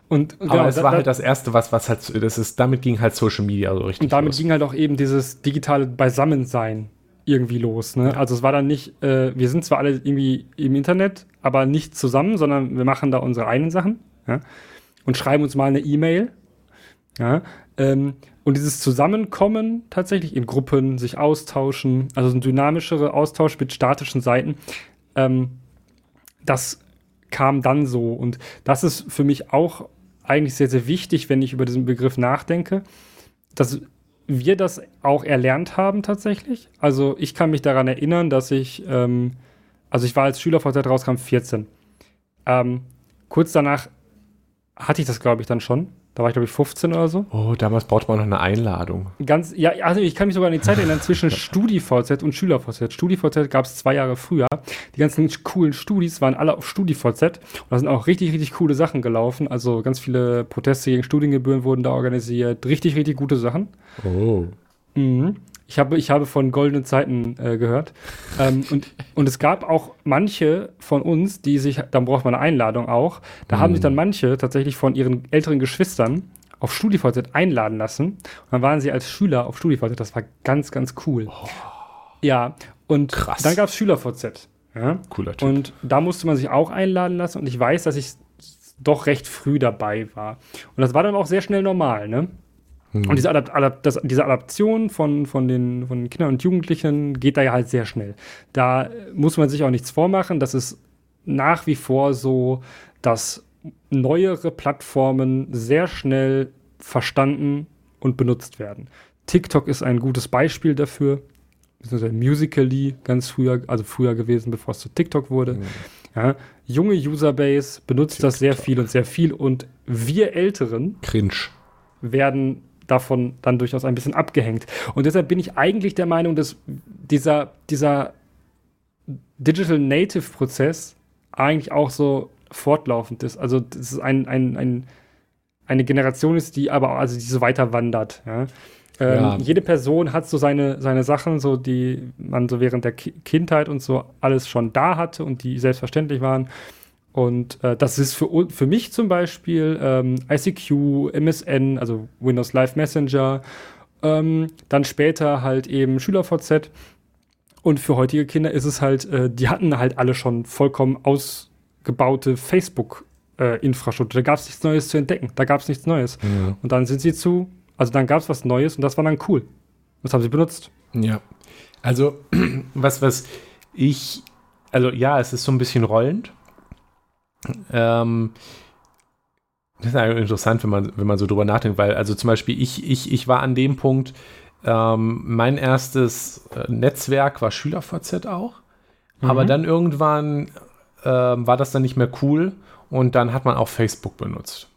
S1: Und, genau, Aber es da, war halt das erste, was, was halt, das ist, damit ging halt Social Media so richtig.
S2: Und damit los. ging halt auch eben dieses digitale Beisammensein irgendwie los. Ne? Also es war dann nicht, äh, wir sind zwar alle irgendwie im Internet, aber nicht zusammen, sondern wir machen da unsere eigenen Sachen ja? und schreiben uns mal eine E-Mail. Ja? Ähm, und dieses Zusammenkommen tatsächlich in Gruppen, sich austauschen, also ein dynamischere Austausch mit statischen Seiten, ähm, das kam dann so. Und das ist für mich auch eigentlich sehr, sehr wichtig, wenn ich über diesen Begriff nachdenke, dass wir das auch erlernt haben tatsächlich. Also ich kann mich daran erinnern, dass ich, ähm, also ich war als Schüler vor rauskam 14. Ähm, kurz danach hatte ich das, glaube ich, dann schon. Da war ich, glaube ich, 15 oder so.
S1: Oh, damals brauchte man noch eine Einladung.
S2: Ganz, ja, also ich kann mich sogar an die Zeit erinnern zwischen StudiVZ und SchülerVZ. StudiVZ gab es zwei Jahre früher. Die ganzen coolen Studis waren alle auf StudiVZ. Und da sind auch richtig, richtig coole Sachen gelaufen. Also ganz viele Proteste gegen Studiengebühren wurden da organisiert. Richtig, richtig gute Sachen.
S1: Oh.
S2: Mhm. Ich habe, ich habe von goldenen Zeiten äh, gehört. ähm, und, und es gab auch manche von uns, die sich, dann braucht man eine Einladung auch, da mhm. haben sich dann manche tatsächlich von ihren älteren Geschwistern auf StudiVZ einladen lassen. Und dann waren sie als Schüler auf StudiVZ. Das war ganz, ganz cool. Oh. Ja, und Krass. dann gab es SchülerVZ. Ja?
S1: Cooler Typ.
S2: Und da musste man sich auch einladen lassen. Und ich weiß, dass ich doch recht früh dabei war. Und das war dann auch sehr schnell normal, ne? Mhm. Und diese, Adap Adap das, diese Adaption von, von, den, von Kindern und Jugendlichen geht da ja halt sehr schnell. Da muss man sich auch nichts vormachen. Das ist nach wie vor so, dass neuere Plattformen sehr schnell verstanden und benutzt werden. TikTok ist ein gutes Beispiel dafür. Beziehungsweise Musically ganz früher, also früher gewesen, bevor es zu TikTok wurde. Mhm. Ja, junge Userbase benutzt TikTok. das sehr viel und sehr viel und wir Älteren
S1: Cringe.
S2: werden davon dann durchaus ein bisschen abgehängt. Und deshalb bin ich eigentlich der Meinung, dass dieser, dieser Digital Native Prozess eigentlich auch so fortlaufend ist. Also das ist ein, ein, ein, eine Generation ist, die aber also die so weiter wandert. Ja? Ähm, ja. Jede Person hat so seine, seine Sachen, so die man so während der Ki Kindheit und so alles schon da hatte und die selbstverständlich waren. Und äh, das ist für, für mich zum Beispiel ähm, ICQ, MSN, also Windows Live Messenger, ähm, dann später halt eben SchülerVZ. Und für heutige Kinder ist es halt, äh, die hatten halt alle schon vollkommen ausgebaute Facebook-Infrastruktur. Äh, da gab es nichts Neues zu entdecken. Da gab es nichts Neues. Ja. Und dann sind sie zu, also dann gab es was Neues und das war dann cool. Das haben sie benutzt.
S1: Ja. Also, was, was ich, also ja, es ist so ein bisschen rollend ähm, das ist eigentlich interessant, wenn man, wenn man so drüber nachdenkt, weil, also zum Beispiel, ich, ich, ich war an dem Punkt, Ähm, mein erstes äh, Netzwerk war SchülerVZ auch. Mhm. Aber dann irgendwann äh, war das dann nicht mehr cool und dann hat man auch Facebook benutzt.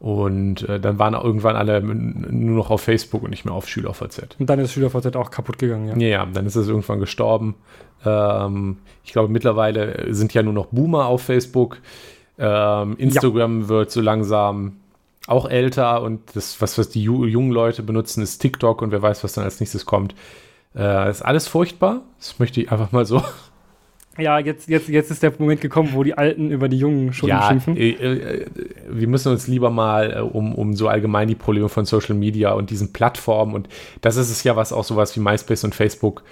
S1: Und äh, dann waren irgendwann alle nur noch auf Facebook und nicht mehr auf SchülerVZ.
S2: Und dann ist SchülerVZ auch kaputt gegangen,
S1: ja. Ja, ja dann ist es irgendwann gestorben. Ähm, ich glaube, mittlerweile sind ja nur noch Boomer auf Facebook. Ähm, Instagram ja. wird so langsam auch älter und das, was, was die jungen Leute benutzen, ist TikTok und wer weiß, was dann als nächstes kommt. Äh, ist alles furchtbar. Das möchte ich einfach mal so
S2: ja, jetzt, jetzt, jetzt ist der Moment gekommen, wo die Alten über die Jungen schon ja, schimpfen.
S1: Äh, äh, wir müssen uns lieber mal äh, um, um so allgemein die Probleme von Social Media und diesen Plattformen und das ist es ja, was auch sowas wie MySpace und Facebook,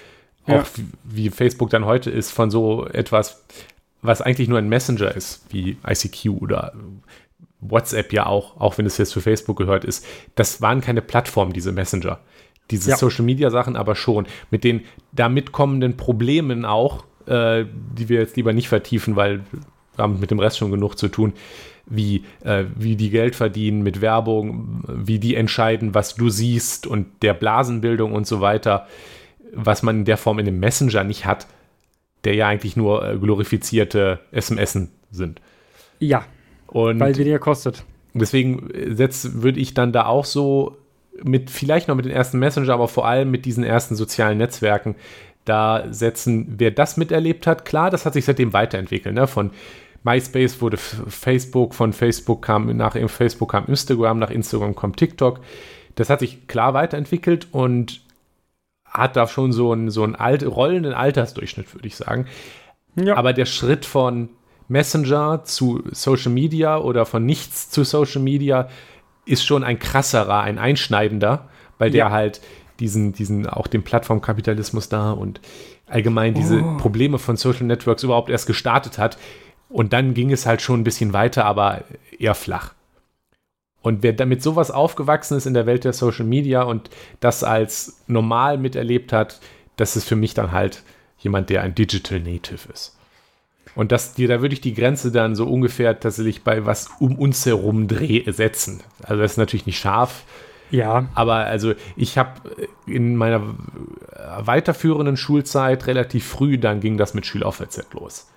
S1: ja. auch wie, wie Facebook dann heute ist, von so etwas, was eigentlich nur ein Messenger ist, wie ICQ oder WhatsApp ja auch, auch wenn es jetzt zu Facebook gehört ist. Das waren keine Plattformen, diese Messenger. Diese ja. Social Media Sachen aber schon. Mit den damit kommenden Problemen auch, äh, die wir jetzt lieber nicht vertiefen, weil wir haben mit dem Rest schon genug zu tun, wie, äh, wie die Geld verdienen mit Werbung, wie die entscheiden, was du siehst und der Blasenbildung und so weiter, was man in der Form in dem Messenger nicht hat, der ja eigentlich nur äh, glorifizierte SMS sind.
S2: Ja,
S1: und
S2: weil weniger kostet.
S1: Deswegen würde ich dann da auch so mit, vielleicht noch mit den ersten Messenger, aber vor allem mit diesen ersten sozialen Netzwerken da setzen. Wer das miterlebt hat, klar, das hat sich seitdem weiterentwickelt. Ne? Von MySpace wurde Facebook, von Facebook kam nach Facebook kam Instagram, nach Instagram kommt TikTok. Das hat sich klar weiterentwickelt und hat da schon so einen, so einen alt, rollenden Altersdurchschnitt, würde ich sagen. Ja. Aber der Schritt von Messenger zu Social Media oder von nichts zu Social Media ist schon ein krasserer, ein einschneidender, weil der ja. halt diesen, diesen, auch den Plattformkapitalismus da und allgemein diese oh. Probleme von Social Networks überhaupt erst gestartet hat. Und dann ging es halt schon ein bisschen weiter, aber eher flach. Und wer damit sowas aufgewachsen ist in der Welt der Social Media und das als normal miterlebt hat, das ist für mich dann halt jemand, der ein Digital Native ist. Und das, da würde ich die Grenze dann so ungefähr tatsächlich bei was um uns herum dreh, setzen. Also das ist natürlich nicht scharf,
S2: ja.
S1: Aber also ich habe in meiner weiterführenden Schulzeit relativ früh, dann ging das mit SchülerVZ los.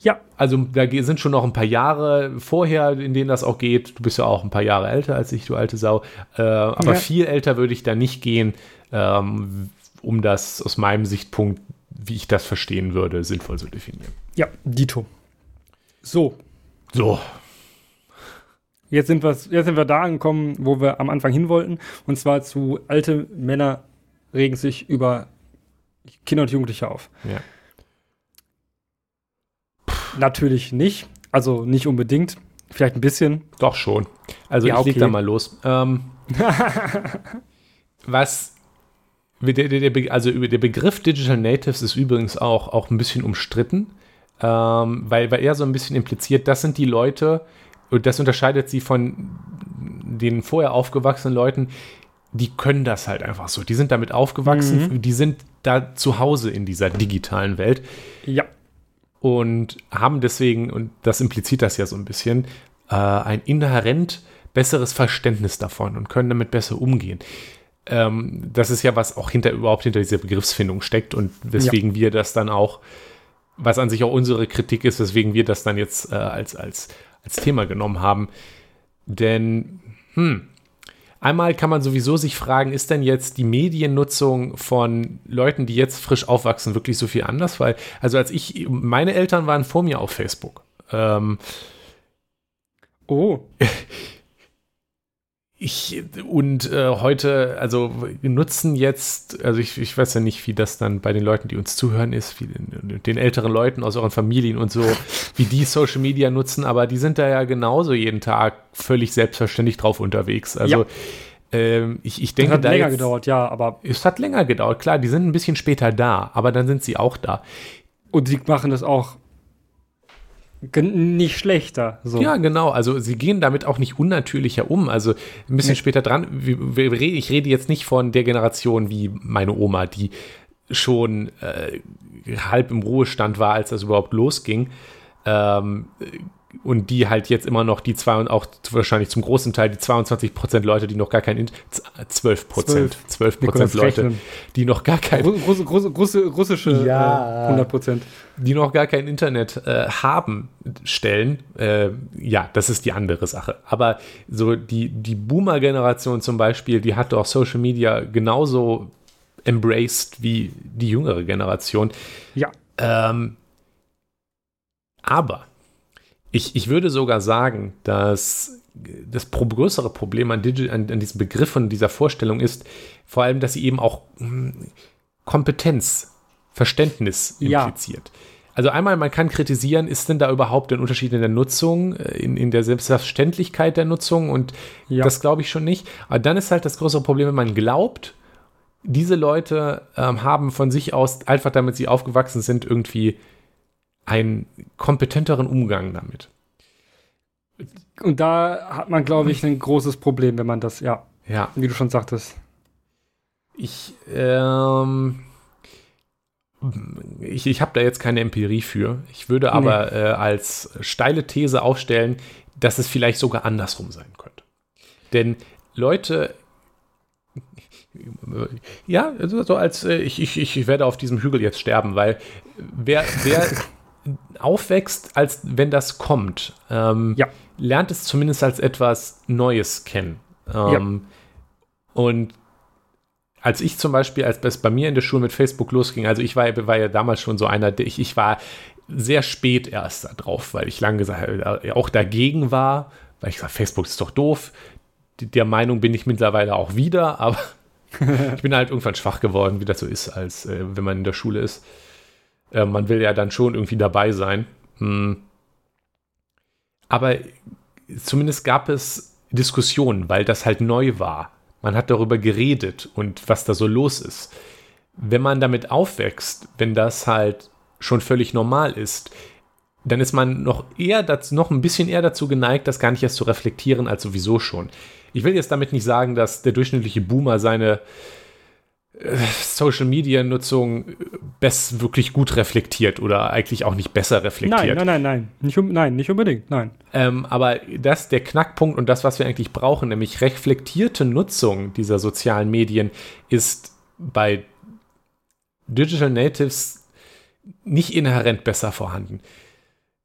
S2: Ja.
S1: Also da sind schon noch ein paar Jahre vorher, in denen das auch geht. Du bist ja auch ein paar Jahre älter als ich, du alte Sau. Äh, aber ja. viel älter würde ich da nicht gehen, ähm, um das aus meinem Sichtpunkt, wie ich das verstehen würde, sinnvoll zu definieren.
S2: Ja, Dito. So.
S1: So,
S2: Jetzt sind, wir, jetzt sind wir da angekommen, wo wir am Anfang hin wollten. Und zwar zu alte Männer regen sich über Kinder und Jugendliche auf.
S1: Ja.
S2: Natürlich nicht. Also nicht unbedingt. Vielleicht ein bisschen.
S1: Doch schon. Also ja, ich okay. leg da mal los. Ähm, was der, der, der, also der Begriff Digital Natives ist übrigens auch, auch ein bisschen umstritten, ähm, weil, weil er so ein bisschen impliziert, das sind die Leute, und das unterscheidet sie von den vorher aufgewachsenen Leuten, die können das halt einfach so. Die sind damit aufgewachsen, mhm. die sind da zu Hause in dieser digitalen Welt.
S2: Ja.
S1: Und haben deswegen, und das impliziert das ja so ein bisschen, äh, ein inhärent besseres Verständnis davon und können damit besser umgehen. Ähm, das ist ja, was auch hinter überhaupt hinter dieser Begriffsfindung steckt und weswegen ja. wir das dann auch, was an sich auch unsere Kritik ist, weswegen wir das dann jetzt äh, als, als als Thema genommen haben. Denn, hm, einmal kann man sowieso sich fragen, ist denn jetzt die Mediennutzung von Leuten, die jetzt frisch aufwachsen, wirklich so viel anders? Weil, also als ich, meine Eltern waren vor mir auf Facebook. Ähm,
S2: oh.
S1: ich und äh, heute, also nutzen jetzt, also ich, ich weiß ja nicht, wie das dann bei den Leuten, die uns zuhören, ist, wie den, den, älteren Leuten aus euren Familien und so, wie die Social Media nutzen, aber die sind da ja genauso jeden Tag völlig selbstverständlich drauf unterwegs. Also ja. ähm, ich, ich denke,
S2: es hat länger jetzt, gedauert, ja, aber
S1: es hat länger gedauert. Klar, die sind ein bisschen später da, aber dann sind sie auch da.
S2: Und sie machen das auch nicht schlechter. So.
S1: Ja, genau. Also sie gehen damit auch nicht unnatürlicher um. Also ein bisschen nee. später dran, ich rede jetzt nicht von der Generation wie meine Oma, die schon äh, halb im Ruhestand war, als das überhaupt losging. Ähm, und die halt jetzt immer noch die zwei und auch wahrscheinlich zum großen Teil die 22 Prozent Leute, die noch gar kein, 12 Prozent, 12 Prozent Leute,
S2: rechnen.
S1: die noch gar kein,
S2: Russ, Russ, Russ, russische
S1: Ja.
S2: äh, 100 Prozent.
S1: die noch gar kein Internet äh, haben, stellen, äh, ja, das ist die andere Sache. Aber so die, die Boomer-Generation zum Beispiel, die hat doch Social Media genauso embraced wie die jüngere Generation.
S2: Ja.
S1: Ähm, aber ich, ich würde sogar sagen, dass das größere Problem an, Digi an, an diesem Begriff und dieser Vorstellung ist, vor allem, dass sie eben auch hm, Kompetenz, Verständnis
S2: Ja.
S1: impliziert. Also einmal, man kann kritisieren, ist denn da überhaupt ein Unterschied in der Nutzung, äh, in, in der Selbstverständlichkeit der Nutzung und
S2: Ja.
S1: das glaube ich schon nicht. Aber dann ist halt das größere Problem, wenn man glaubt, diese Leute ähm, haben von sich aus, einfach damit sie aufgewachsen sind, irgendwie einen kompetenteren Umgang damit.
S2: Und da hat man, glaube ich, ein großes Problem, wenn man das, ja,
S1: Ja,
S2: wie du schon sagtest.
S1: ich, ähm, ich, ich habe da jetzt keine Empirie für. Ich würde aber äh, als steile These aufstellen, dass es vielleicht sogar andersrum sein könnte. Denn Leute, ja, also so als äh, ich, ich, ich werde auf diesem Hügel jetzt sterben, weil wer, wer aufwächst, als wenn das kommt, ähm,
S2: Ja.
S1: lernt es zumindest als etwas Neues kennen. Ähm, Und als ich zum Beispiel, als es bei mir in der Schule mit Facebook losging, also ich war, war ja damals schon so einer, der ich, ich war sehr spät erst da drauf, weil ich lange gesagt, äh, auch dagegen war, weil ich gesagt, Facebook ist doch doof. Der Meinung bin ich mittlerweile auch wieder, aber ich bin halt irgendwann schwach geworden, wie das so ist, als äh, wenn man in der Schule ist. Äh, man will ja dann schon irgendwie dabei sein. Hm. Aber zumindest gab es Diskussionen, weil das halt neu war. Man hat darüber geredet und was da so los ist. Wenn man damit aufwächst, wenn das halt schon völlig normal ist, dann ist man noch eher dazu, noch ein bisschen eher dazu geneigt, das gar nicht erst zu reflektieren, als sowieso schon. Ich will jetzt damit nicht sagen, dass der durchschnittliche Boomer seine äh, Social Media Nutzung best wirklich gut reflektiert oder eigentlich auch nicht besser reflektiert.
S2: Nein, nein, nein, nein. Nicht, nein, nicht unbedingt, nein.
S1: Ähm, aber das der Knackpunkt und das, was wir eigentlich brauchen, nämlich reflektierte Nutzung dieser sozialen Medien, ist bei Digital Natives nicht inhärent besser vorhanden.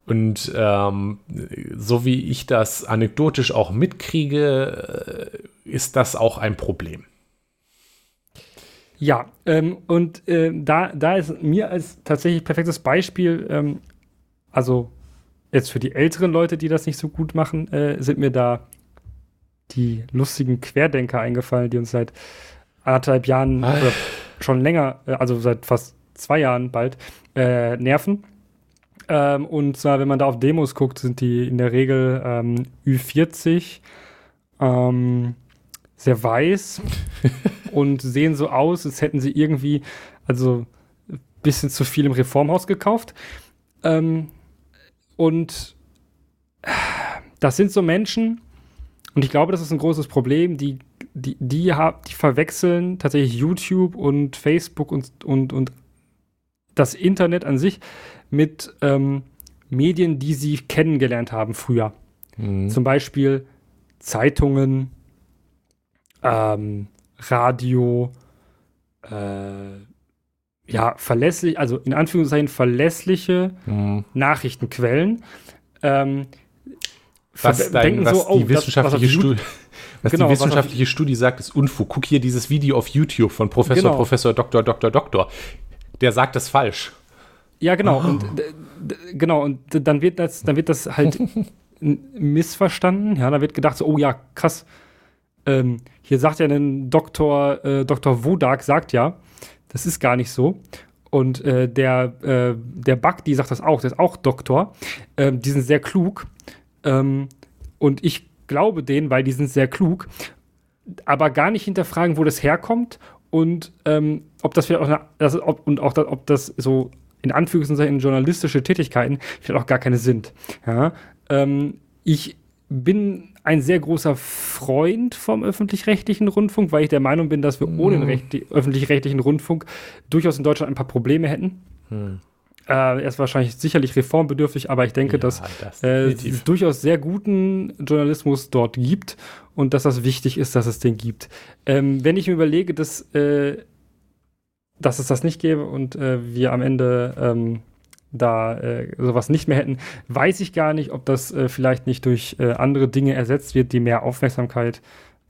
S1: Und ähm, so wie ich das anekdotisch auch mitkriege, äh, ist das auch ein Problem.
S2: Ja, ähm, und äh, da, da ist mir als tatsächlich perfektes Beispiel, ähm, also jetzt für die älteren Leute, die das nicht so gut machen, äh, sind mir da die lustigen Querdenker eingefallen, die uns seit anderthalb Jahren
S1: Ah.
S2: oder schon länger, äh, also seit fast zwei Jahren bald, äh, nerven. Ähm, und zwar, wenn man da auf Demos guckt, sind die in der Regel ähm, Ü40, ähm, sehr weiß und sehen so aus, als hätten sie irgendwie, also ein bisschen zu viel im Reformhaus gekauft. Ähm, und das sind so Menschen, und ich glaube, das ist ein großes Problem, die, die, die, hab- die verwechseln tatsächlich YouTube und Facebook und, und, und das Internet an sich mit ähm, Medien, die sie kennengelernt haben früher.
S1: Mhm.
S2: Zum Beispiel Zeitungen, ähm, Radio, äh, ja, verlässlich, also in Anführungszeichen verlässliche
S1: Mhm.
S2: Nachrichtenquellen. Ähm,
S1: Was, dein, was
S2: so, oh,
S1: die
S2: das- was
S1: wissenschaftliche, Studie, was
S2: Genau,
S1: die
S2: was auf-
S1: wissenschaftliche Studie sagt, ist Unfug. Guck hier dieses Video auf YouTube von Professor,
S2: Genau.
S1: Professor, Doktor, Doktor, Doktor. Der sagt das falsch.
S2: Ja, genau.
S1: Oh.
S2: Und genau, und dann wird das, dann wird das halt missverstanden. Ja, da wird gedacht, so, oh ja, krass. Ähm, hier sagt ja ein Doktor, äh, Dr. Wodak sagt ja, das ist gar nicht so. Und äh, der, äh, der Bug, die sagt das auch, der ist auch Doktor. Ähm, die sind sehr klug. Ähm, und ich glaube denen, weil die sind sehr klug, aber gar nicht hinterfragen, wo das herkommt und ähm, ob das vielleicht auch eine, das, ob, und auch ob das so in Anführungszeichen journalistische Tätigkeiten vielleicht auch gar keine sind. Ja? Ähm, ich bin ein sehr großer Freund vom öffentlich-rechtlichen Rundfunk, weil ich der Meinung bin, dass wir ohne den recht- öffentlich-rechtlichen Rundfunk durchaus in Deutschland ein paar Probleme hätten. äh, er ist wahrscheinlich sicherlich reformbedürftig, aber ich denke, ja, dass das äh, es durchaus sehr guten Journalismus dort gibt und dass das wichtig ist, dass es den gibt. Ähm, wenn ich mir überlege, dass, äh, dass es das nicht gäbe und äh, wir am Ende ähm, da äh, sowas nicht mehr hätten, weiß ich gar nicht, ob das äh, vielleicht nicht durch äh, andere Dinge ersetzt wird, die mehr Aufmerksamkeit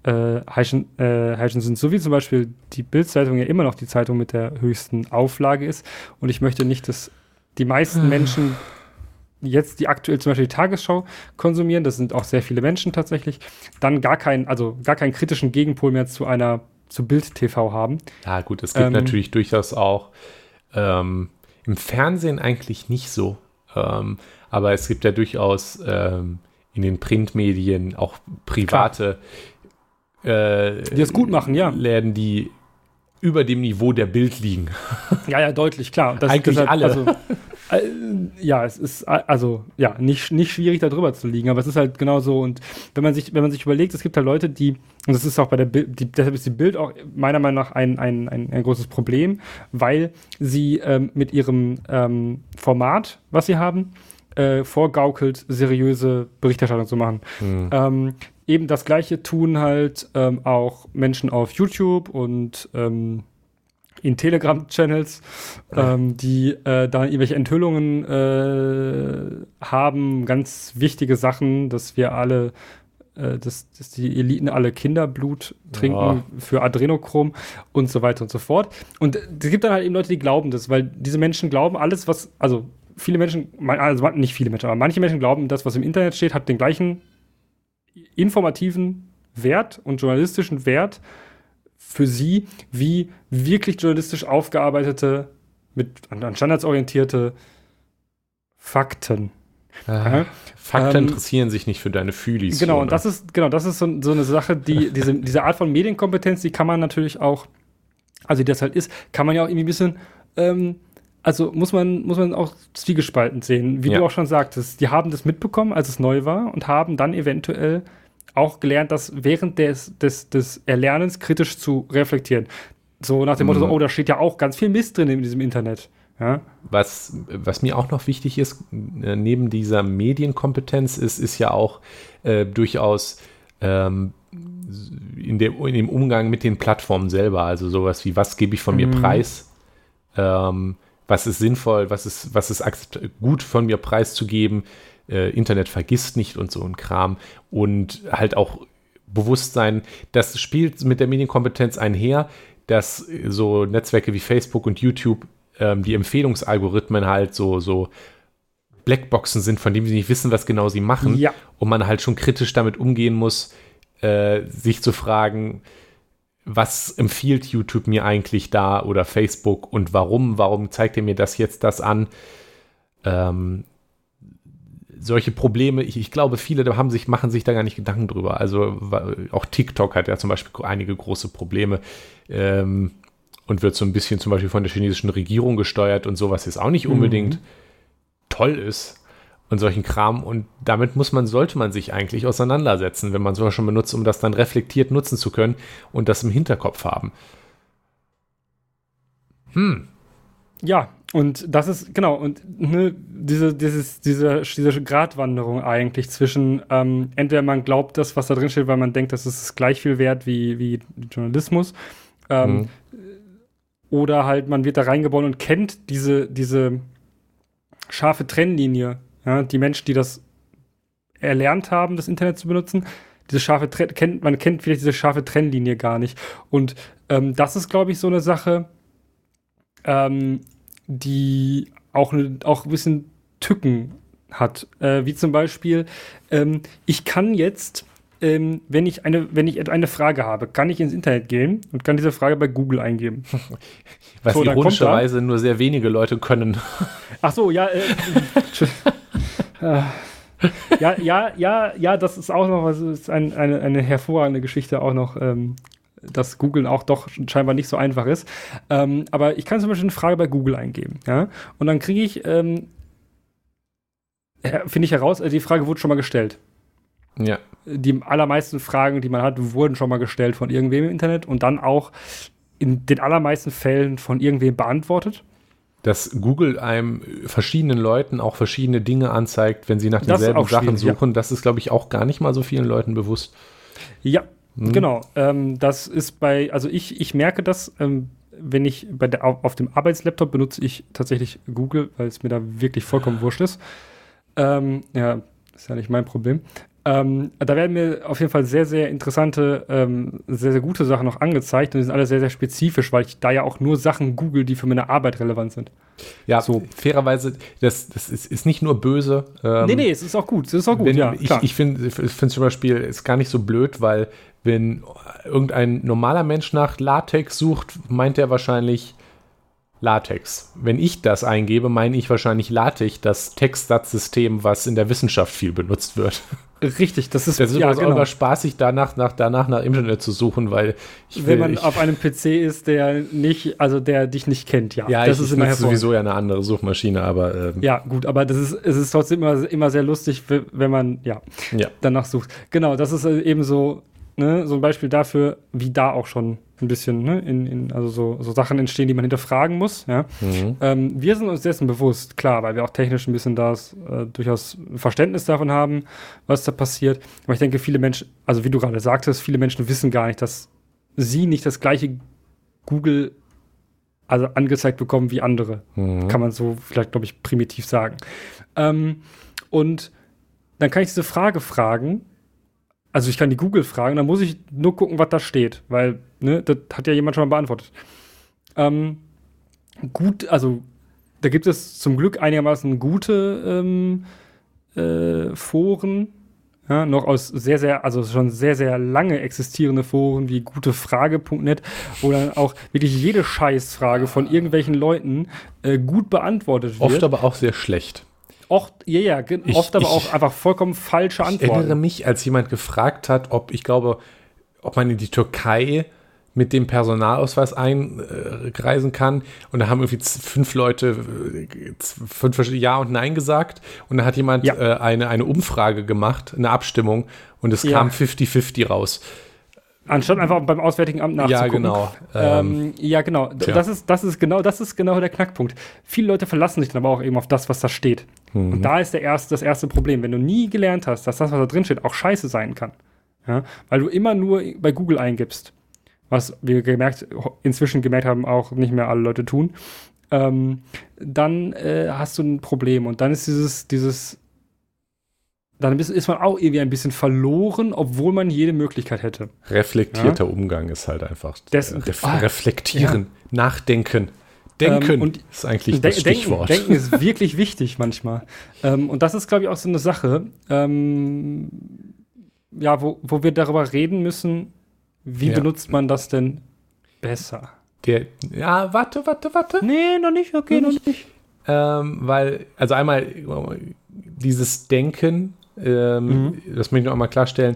S2: äh, heischen, äh, heischen sind. So wie zum Beispiel die Bildzeitung ja immer noch die Zeitung mit der höchsten Auflage ist. Und ich möchte nicht, dass die meisten ah. Menschen jetzt die aktuell zum Beispiel die Tagesschau konsumieren, das sind auch sehr viele Menschen tatsächlich, dann gar keinen, also gar keinen kritischen Gegenpol mehr zu einer, zu Bild TV haben.
S1: Ja, gut, es gibt ähm, natürlich durchaus auch ähm, im Fernsehen eigentlich nicht so. Ähm, aber es gibt ja durchaus ähm, in den Printmedien auch private
S2: äh, die das gut machen, ja.
S1: Läden, die über dem Niveau der Bild liegen.
S2: Ja, ja, deutlich, klar.
S1: Das, Eigentlich deshalb, alle.
S2: Also, äh, ja, es ist also ja nicht, nicht schwierig, da drüber zu liegen, aber es ist halt genau so. Und wenn man sich, wenn man sich überlegt, es gibt halt Leute, die, und das ist auch bei der Bild, die, deshalb ist die Bild auch meiner Meinung nach ein, ein, ein, ein großes Problem, weil sie ähm, mit ihrem ähm, Format, was sie haben, äh, vorgaukelt, seriöse Berichterstattung zu machen. Hm. Ähm, eben das Gleiche tun halt ähm, auch Menschen auf YouTube und ähm, in Telegram-Channels, ähm, die äh, da irgendwelche Enthüllungen äh, haben, ganz wichtige Sachen, dass wir alle, äh, dass, dass die Eliten alle Kinderblut trinken ja. für Adrenochrom und so weiter und so fort. Und es gibt dann halt eben Leute, die glauben das, weil diese Menschen glauben alles, was, also viele Menschen, also nicht viele Menschen, aber manche Menschen glauben, das, was im Internet steht, hat den gleichen informativen Wert und journalistischen Wert für sie wie wirklich journalistisch aufgearbeitete, mit an Standards orientierte Fakten.
S1: Ah, Fakten ähm, interessieren sich nicht für deine Fühlis.
S2: Genau, und das ist, genau, das ist so, so eine Sache, die, diese, diese Art von Medienkompetenz, die kann man natürlich auch, also die das halt ist, kann man ja auch irgendwie ein bisschen, ähm, also muss man, muss man auch zwiegespalten sehen, wie ja. du auch schon sagtest. Die haben das mitbekommen, als es neu war und haben dann eventuell auch gelernt, das während des, des, des Erlernens kritisch zu reflektieren. So nach dem Motto, mhm. oh, da steht ja auch ganz viel Mist drin in diesem Internet. Ja?
S1: Was, was mir auch noch wichtig ist, äh, neben dieser Medienkompetenz, ist, ist ja auch äh, durchaus ähm, in, der, in dem Umgang mit den Plattformen selber. Also sowas wie, was gebe ich von mir mhm. preis? Ähm, was ist sinnvoll, was ist, was ist gut von mir preiszugeben? äh, Internet vergisst nicht und so ein Kram und halt auch Bewusstsein, das spielt mit der Medienkompetenz einher, dass so Netzwerke wie Facebook und YouTube ähm, die Empfehlungsalgorithmen halt so, so Blackboxen sind, von denen sie nicht wissen, was genau sie machen ja. und man halt schon kritisch damit umgehen muss, äh, sich zu fragen, was empfiehlt YouTube mir eigentlich da oder Facebook und warum, warum zeigt er mir das jetzt das an? Ähm, solche Probleme, ich, ich, glaube, viele haben sich, machen sich da gar nicht Gedanken drüber. Also auch TikTok hat ja zum Beispiel einige große Probleme ähm, und wird so ein bisschen zum Beispiel von der chinesischen Regierung gesteuert und sowas jetzt auch nicht mhm. unbedingt mhm. toll ist und solchen Kram. Und damit muss man, sollte man sich eigentlich auseinandersetzen, wenn man sowas schon benutzt, um das dann reflektiert nutzen zu können und das im Hinterkopf haben.
S2: Hm. Ja, und das ist, genau, und ne, diese, dieses, diese, diese Gratwanderung eigentlich zwischen, ähm, entweder man glaubt das, was da drin steht, weil man denkt, das ist gleich viel wert wie, wie Journalismus, ähm, mhm. oder halt man wird da reingeboren und kennt diese, diese scharfe Trennlinie. Ja, die Menschen, die das erlernt haben, das Internet zu benutzen, diese scharfe kennt, man kennt vielleicht diese scharfe Trennlinie gar nicht. Und ähm, das ist, glaube ich, so eine Sache, ähm, die auch, auch ein bisschen Tücken hat. Äh, wie zum Beispiel, ähm, ich kann jetzt, ähm, wenn, ich eine, wenn ich eine Frage habe, kann ich ins Internet gehen und kann diese Frage bei Google eingeben.
S1: Was so, ironischerweise nur sehr wenige Leute können.
S2: Ach so, ja. Äh, ja, ja, ja, ja, das ist auch noch was, ist ein, eine, eine hervorragende Geschichte auch noch. Ähm, dass Google auch doch scheinbar nicht so einfach ist. Ähm, aber ich kann zum Beispiel eine Frage bei Google eingeben, ja, und dann kriege ich, ähm, finde ich heraus, also die Frage wurde schon mal gestellt.
S1: Ja.
S2: Die allermeisten Fragen, die man hat, wurden schon mal gestellt von irgendwem im Internet und dann auch in den allermeisten Fällen von irgendwem beantwortet.
S1: Dass Google einem verschiedenen Leuten auch verschiedene Dinge anzeigt, wenn sie nach denselben Sachen
S2: schwierig, ja.
S1: suchen. Das ist, glaube ich, auch gar nicht mal so vielen Leuten bewusst.
S2: Ja,
S1: Mhm.
S2: genau. Ähm, das ist bei, also ich, ich merke das, ähm, wenn ich bei der, auf, auf dem Arbeitslaptop benutze ich tatsächlich Google, weil es mir da wirklich vollkommen wurscht ist. Ähm, ja, ist ja nicht mein Problem. Ähm, da werden mir auf jeden Fall sehr, sehr interessante, ähm, sehr, sehr gute Sachen noch angezeigt und die sind alle sehr, sehr spezifisch, weil ich da ja auch nur Sachen google, die für meine Arbeit relevant sind.
S1: Ja,
S2: So.
S1: fairerweise, das, das ist, ist nicht nur böse. Ähm,
S2: nee, nee, es ist auch gut, es ist auch gut,
S1: wenn,
S2: ja,
S1: ich
S2: klar.
S1: ich finde find zum Beispiel, ist gar nicht so blöd, weil wenn irgendein normaler Mensch nach Latex sucht, meint er wahrscheinlich Latex. Wenn ich das eingebe, meine ich wahrscheinlich LaTeX, das Textsatzsystem, was in der Wissenschaft viel benutzt wird.
S2: Richtig, das ist,
S1: Das ist
S2: ja,
S1: auch immer spaßig, danach nach, danach nach Internet zu suchen, weil ich will,
S2: Wenn man
S1: ich,
S2: auf einem PC ist, der nicht, also der dich nicht kennt, ja.
S1: ja,
S2: das
S1: ich,
S2: ist immer
S1: sowieso ja eine andere Suchmaschine, aber ähm,
S2: Ja, gut, aber das ist, es ist trotzdem immer, immer sehr lustig, wenn man, ja,
S1: ja.
S2: danach sucht. Genau, das ist äh, eben so, ne, so ein Beispiel dafür, wie da auch schon ein bisschen, ne, in, in, also so, so Sachen entstehen, die man hinterfragen muss, ja.
S1: Mhm.
S2: Ähm, wir sind uns dessen bewusst, klar, weil wir auch technisch ein bisschen das äh, durchaus Verständnis davon haben, was da passiert. Aber ich denke, viele Menschen, also wie du gerade sagtest, viele Menschen wissen gar nicht, dass sie nicht das gleiche Google also angezeigt bekommen wie andere.
S1: Mhm.
S2: Kann man so vielleicht, glaube ich, primitiv sagen. Ähm, und dann kann ich diese Frage fragen. Also ich kann die Google fragen, dann muss ich nur gucken, was da steht, weil ne, das hat ja jemand schon mal beantwortet. Ähm, gut, also da gibt es zum Glück einigermaßen gute ähm, äh, Foren, ja, noch aus sehr, sehr, also schon sehr, sehr lange existierende Foren wie gutefrage.net, wo dann auch wirklich jede Scheißfrage von irgendwelchen Leuten äh, gut beantwortet wird.
S1: Oft aber auch sehr schlecht.
S2: Oft, ja, ja, ge-
S1: Ich-
S2: oft aber
S1: ich-
S2: auch einfach vollkommen falsche
S1: Ich erinnere
S2: Antworten.
S1: mich, als jemand gefragt hat, ob ich glaube, ob man in die Türkei mit dem Personalausweis einreisen kann. Und da haben irgendwie fünf Leute äh, fünf verschiedene Ja und Nein gesagt. Und da hat jemand
S2: Ja.
S1: äh, eine, eine Umfrage gemacht, eine Abstimmung. Und es
S2: Ja.
S1: kam 50-50 raus.
S2: Anstatt einfach beim Auswärtigen Amt
S1: Ja,
S2: nachzugucken.
S1: genau. Ähm,
S2: Ähm, ja, genau.
S1: Tja.
S2: Das ist, das ist genau, das ist genau der Knackpunkt. Viele Leute verlassen sich dann aber auch eben auf das, was da steht.
S1: Mhm.
S2: Und da ist der erste, das erste Problem. Wenn du nie gelernt hast, dass das, was da drin steht, auch scheiße sein kann. Ja? Weil du immer nur bei Google eingibst. Was wir gemerkt, inzwischen gemerkt haben, auch nicht mehr alle Leute tun. Ähm, dann äh, hast du ein Problem. Und dann ist dieses, dieses, dann ist, man auch irgendwie ein bisschen verloren, obwohl man jede Möglichkeit hätte.
S1: reflektierter Umgang ist halt einfach.
S2: Das-
S1: äh, ref
S2: ah,
S1: reflektieren, nachdenken. Denken
S2: Ähm,
S1: ist eigentlich das Stichwort.
S2: Denken, denken ist wirklich wichtig manchmal. Ähm, und das ist, glaube ich, auch so eine Sache, ähm, ja, wo, wo wir darüber reden müssen, wie
S1: Ja.
S2: benutzt man das denn besser?
S1: Der, ja, warte, warte, warte.
S2: Nee, noch nicht, okay, noch nicht.
S1: Ähm, weil, also einmal dieses Denken, ähm,
S2: Mhm.
S1: das möchte ich noch einmal klarstellen,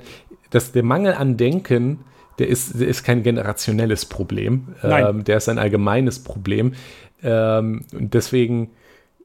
S1: dass der Mangel an Denken, der ist, der ist kein generationelles Problem,
S2: Nein.
S1: ähm, der ist ein allgemeines Problem. Ähm, und deswegen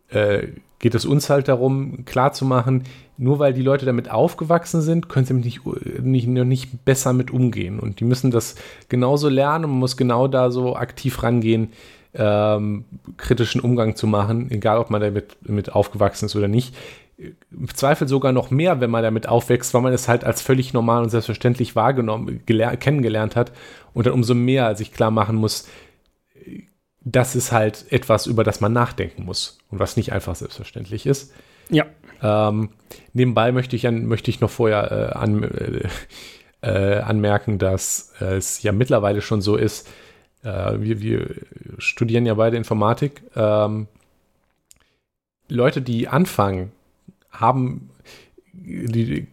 S1: äh, geht es uns halt darum, klarzumachen, nur weil die Leute damit aufgewachsen sind, können sie nicht, nicht, noch nicht besser mit umgehen. Und die müssen das genauso lernen und man muss genau da so aktiv rangehen, ähm, kritischen Umgang zu machen, egal ob man damit mit aufgewachsen ist oder nicht. Im Zweifel sogar noch mehr, wenn man damit aufwächst, weil man es halt als völlig normal und selbstverständlich wahrgenommen, geler- kennengelernt hat und dann umso mehr sich klar machen muss, das ist halt etwas, über das man nachdenken muss und was nicht einfach selbstverständlich ist.
S2: Ja,
S1: Ähm, nebenbei möchte ich, an, möchte ich noch vorher äh, an, äh, äh, anmerken, dass äh, es ja mittlerweile schon so ist, äh, wir, wir studieren ja beide Informatik. Ähm, Leute, die anfangen, haben, die,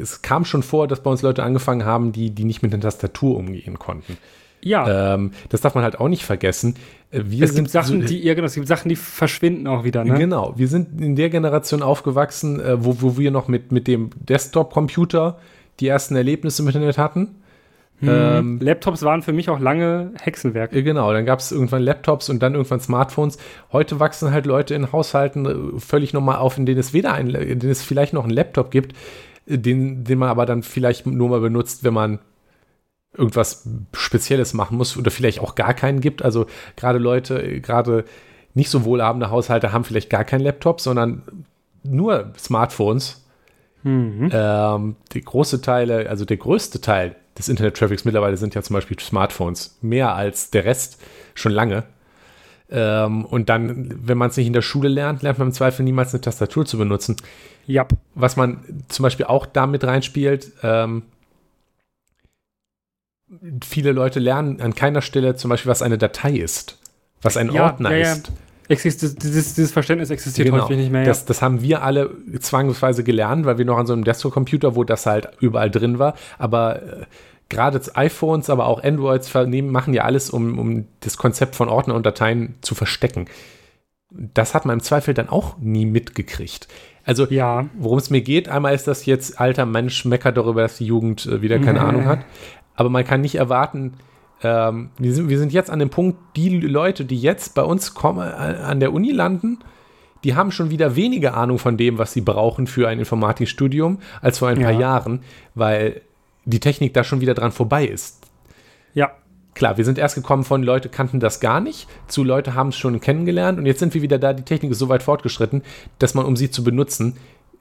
S1: es kam schon vor, dass bei uns Leute angefangen haben, die, die nicht mit der Tastatur umgehen konnten.
S2: ja.
S1: Ähm, das darf man halt auch nicht vergessen. Äh, Wir
S2: es gibt Sachen, die, genau, es gibt Sachen, die verschwinden auch wieder, ne?
S1: Genau, wir sind in der Generation aufgewachsen, äh, wo, wo wir noch mit, mit dem Desktop-Computer die ersten Erlebnisse im Internet hatten. Ähm,
S2: Mhm. Laptops waren für mich auch lange Hexenwerk.
S1: äh, genau, dann gab es irgendwann Laptops und dann irgendwann Smartphones. Heute wachsen halt Leute in Haushalten äh, völlig normal auf, in denen es weder ein, in denen es vielleicht noch einen Laptop gibt, äh, den, den man aber dann vielleicht nur mal benutzt, wenn man irgendwas Spezielles machen muss oder vielleicht auch gar keinen gibt. Also gerade Leute, gerade nicht so wohlhabende Haushalte haben vielleicht gar keinen Laptop, sondern nur Smartphones. Mhm. Ähm, die große Teile, also der größte Teil des Internet-Traffics mittlerweile sind ja zum Beispiel Smartphones. Mehr als der Rest schon lange. Ähm, und dann, wenn man es nicht in der Schule lernt, lernt man im Zweifel niemals eine Tastatur zu benutzen.
S2: Ja.
S1: Was man zum Beispiel auch damit reinspielt, ähm, viele Leute lernen an keiner Stelle zum Beispiel, was eine Datei ist, was ein ja, Ordner ja, ja. ist.
S2: Exist dieses, dieses, Verständnis existiert genau. häufig nicht mehr.
S1: Das, das, haben wir alle zwangsweise gelernt, weil wir noch an so einem Desktop-Computer, wo das halt überall drin war. Aber äh, gerade iPhones, aber auch Androids vernehmen, machen ja alles, um, um das Konzept von Ordner und Dateien zu verstecken. Das hat man im Zweifel dann auch nie mitgekriegt. Also, ja. worum es mir geht, einmal ist das jetzt, alter Mensch meckert darüber, dass die Jugend äh, wieder keine Ahnung hat. Aber man kann nicht erwarten, ähm, wir, sind, wir sind jetzt an dem Punkt, die Leute, die jetzt bei uns kommen, äh, an der Uni landen, die haben schon wieder weniger Ahnung von dem, was sie brauchen für ein Informatikstudium, als vor ein ja. paar Jahren, weil die Technik da schon wieder dran vorbei ist.
S2: Ja.
S1: Klar, wir sind erst gekommen von Leute kannten das gar nicht, zu Leute haben es schon kennengelernt und jetzt sind wir wieder da, die Technik ist so weit fortgeschritten, dass man, um sie zu benutzen,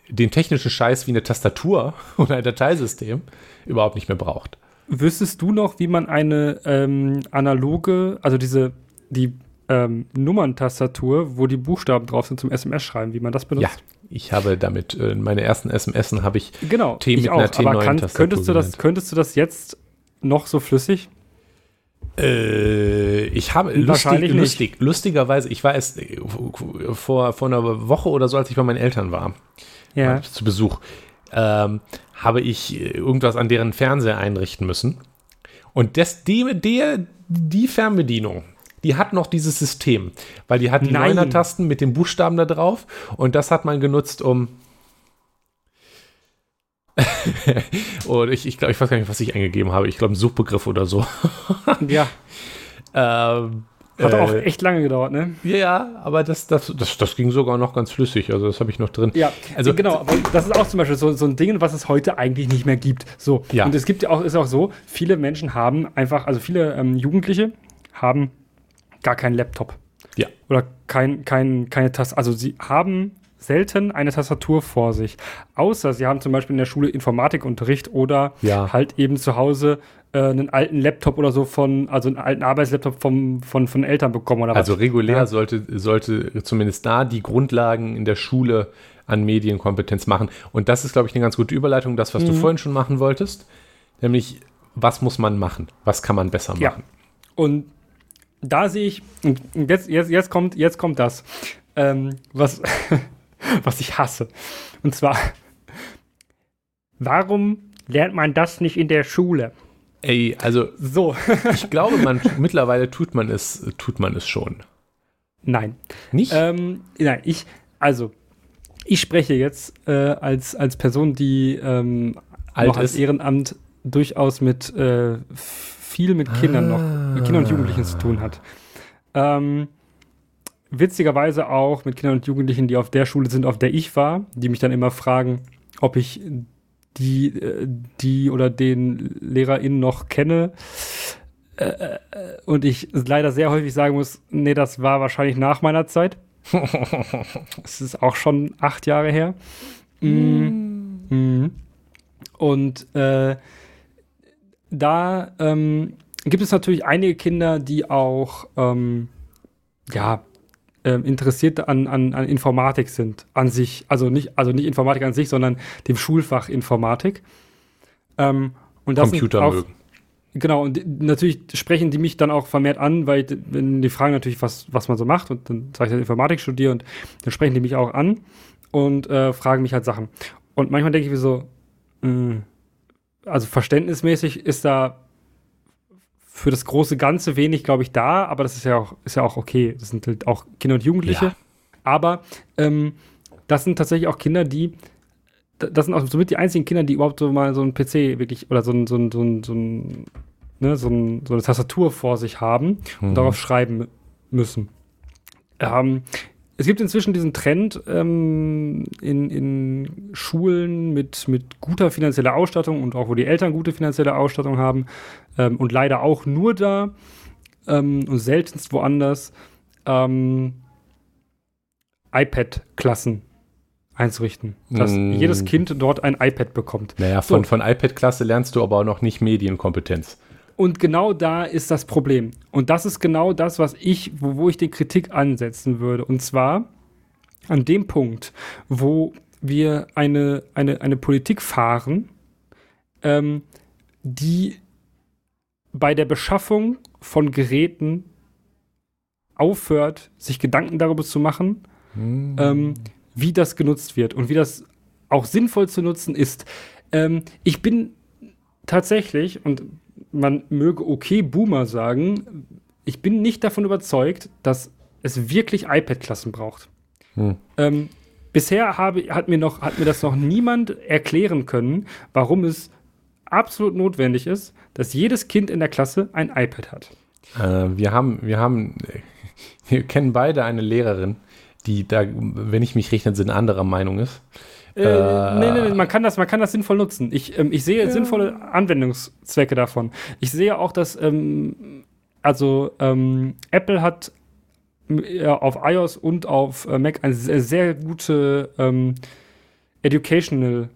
S1: den technischen Scheiß wie eine Tastatur oder ein Dateisystem überhaupt nicht mehr braucht.
S2: Wüsstest du noch, wie man eine ähm, analoge, also diese, die ähm, Nummerntastatur, wo die Buchstaben drauf sind zum SMS-Schreiben, wie man das benutzt? Ja,
S1: ich habe damit, äh, meine ersten SMS habe ich
S2: genau, T mit ich einer T9 Aber kann, könntest du das, Könntest du das jetzt noch so flüssig?
S1: Äh, ich habe lustig, lustig, lustigerweise, ich war es äh, vor, vor einer Woche oder so, als ich bei meinen Eltern war, ja. war zu Besuch, ähm, habe ich irgendwas an deren Fernseher einrichten müssen. Und das, die, die, die Fernbedienung, die hat noch dieses System, weil die hat die Neuner-Tasten mit den Buchstaben da drauf und das hat man genutzt, um. und ich, ich glaube, ich weiß gar nicht, was ich eingegeben habe. Ich glaube, ein Suchbegriff oder so.
S2: ja. Ähm, hat auch äh, echt lange gedauert, ne?
S1: Ja, aber das, das, das, das ging sogar noch ganz flüssig. Also, das habe ich noch drin.
S2: Ja, also, genau. Aber das ist auch zum Beispiel so, so ein Ding, was es heute eigentlich nicht mehr gibt. So. Ja. Und es gibt ja auch, ist auch so, viele Menschen haben einfach, also viele ähm, Jugendliche haben gar keinen Laptop.
S1: Ja.
S2: Oder kein, kein, keine Tastatur. Also sie haben selten eine Tastatur vor sich. Außer sie haben zum Beispiel in der Schule Informatikunterricht oder ja. halt eben zu Hause äh, einen alten Laptop oder so von, also einen alten Arbeitslaptop vom, von, von Eltern bekommen oder
S1: Also was. regulär ja. sollte, sollte zumindest da die Grundlagen in der Schule an Medienkompetenz machen. Und das ist, glaube ich, eine ganz gute Überleitung, das, was mhm. du vorhin schon machen wolltest. Nämlich, was muss man machen? Was kann man besser machen? Ja.
S2: Und da sehe ich, und jetzt, jetzt, jetzt, kommt, jetzt kommt das, ähm, was, was ich hasse. Und zwar, warum lernt man das nicht in der Schule?
S1: Ey, also so. ich glaube, man mittlerweile tut man es, tut man es schon.
S2: Nein.
S1: Nicht?
S2: Ähm, nein, ich, also, ich spreche jetzt äh, als, als Person, die ähm, Alt als Ehrenamt durchaus mit äh, viel mit Kindern ah. noch, mit Kindern und Jugendlichen zu tun hat. Ähm, witzigerweise auch mit Kindern und Jugendlichen, die auf der Schule sind, auf der ich war, die mich dann immer fragen, ob ich die, äh, die oder den LehrerInnen noch kenne. Äh, äh, und ich leider sehr häufig sagen muss, nee, das war wahrscheinlich nach meiner Zeit. Es ist auch schon acht Jahre her. Mm. Mm. Und äh, da ähm, gibt es natürlich einige Kinder, die auch ähm, ja, ähm, interessiert an, an, an Informatik sind, an sich. Also nicht, also nicht Informatik an sich, sondern dem Schulfach Informatik. Ähm, und das
S1: Computer auch, mögen.
S2: Genau, und natürlich sprechen die mich dann auch vermehrt an, weil wenn die fragen natürlich, was, was man so macht, und dann sage ich, dass Informatik studiere, und dann sprechen die mich auch an und äh, fragen mich halt Sachen. Und manchmal denke ich mir so, mh, hm, also verständnismäßig ist da für das große Ganze wenig, glaube ich, da, aber das ist ja auch, ist ja auch okay. Das sind halt auch Kinder und Jugendliche. Ja. Aber ähm, das sind tatsächlich auch Kinder, die, das sind auch somit die einzigen Kinder, die überhaupt so mal so ein PC wirklich oder so ein, so ein, so ein, so ein ne, so, ein, so eine Tastatur vor sich haben und mhm. darauf schreiben müssen. Ähm, es gibt inzwischen diesen Trend ähm, in, in Schulen mit, mit guter finanzieller Ausstattung und auch wo die Eltern gute finanzielle Ausstattung haben ähm, und leider auch nur da ähm, und seltenst woanders, ähm, iPad-Klassen einzurichten. Dass
S1: Mm.
S2: jedes Kind dort ein iPad bekommt.
S1: Naja,
S2: So.
S1: von, von iPad-Klasse lernst du aber auch noch nicht Medienkompetenz.
S2: Und genau da ist das Problem. Und das ist genau das, was ich, wo, wo ich die Kritik ansetzen würde. Und zwar an dem Punkt, wo wir eine, eine, eine Politik fahren, ähm, die bei der Beschaffung von Geräten aufhört, sich Gedanken darüber zu machen, ähm, wie das genutzt wird und wie das auch sinnvoll zu nutzen ist. Ähm, ich bin tatsächlich, und man möge okay Boomer sagen, ich bin nicht davon überzeugt, dass es wirklich iPad-Klassen braucht.
S1: Hm.
S2: Ähm, bisher habe, hat, mir noch, hat mir das noch niemand erklären können, warum es absolut notwendig ist, dass jedes Kind in der Klasse ein iPad hat.
S1: Äh, wir haben, wir haben, wir kennen beide eine Lehrerin, die da, wenn ich mich recht entsinne, anderer Meinung ist.
S2: Äh, nee, nee, nee, man kann das, man kann das sinnvoll nutzen. Ich, ähm, ich sehe sinnvolle Anwendungszwecke davon. Ich sehe auch, dass ähm, also ähm, Apple hat ja, auf iOS und auf äh, Mac eine sehr, sehr gute ähm, Educational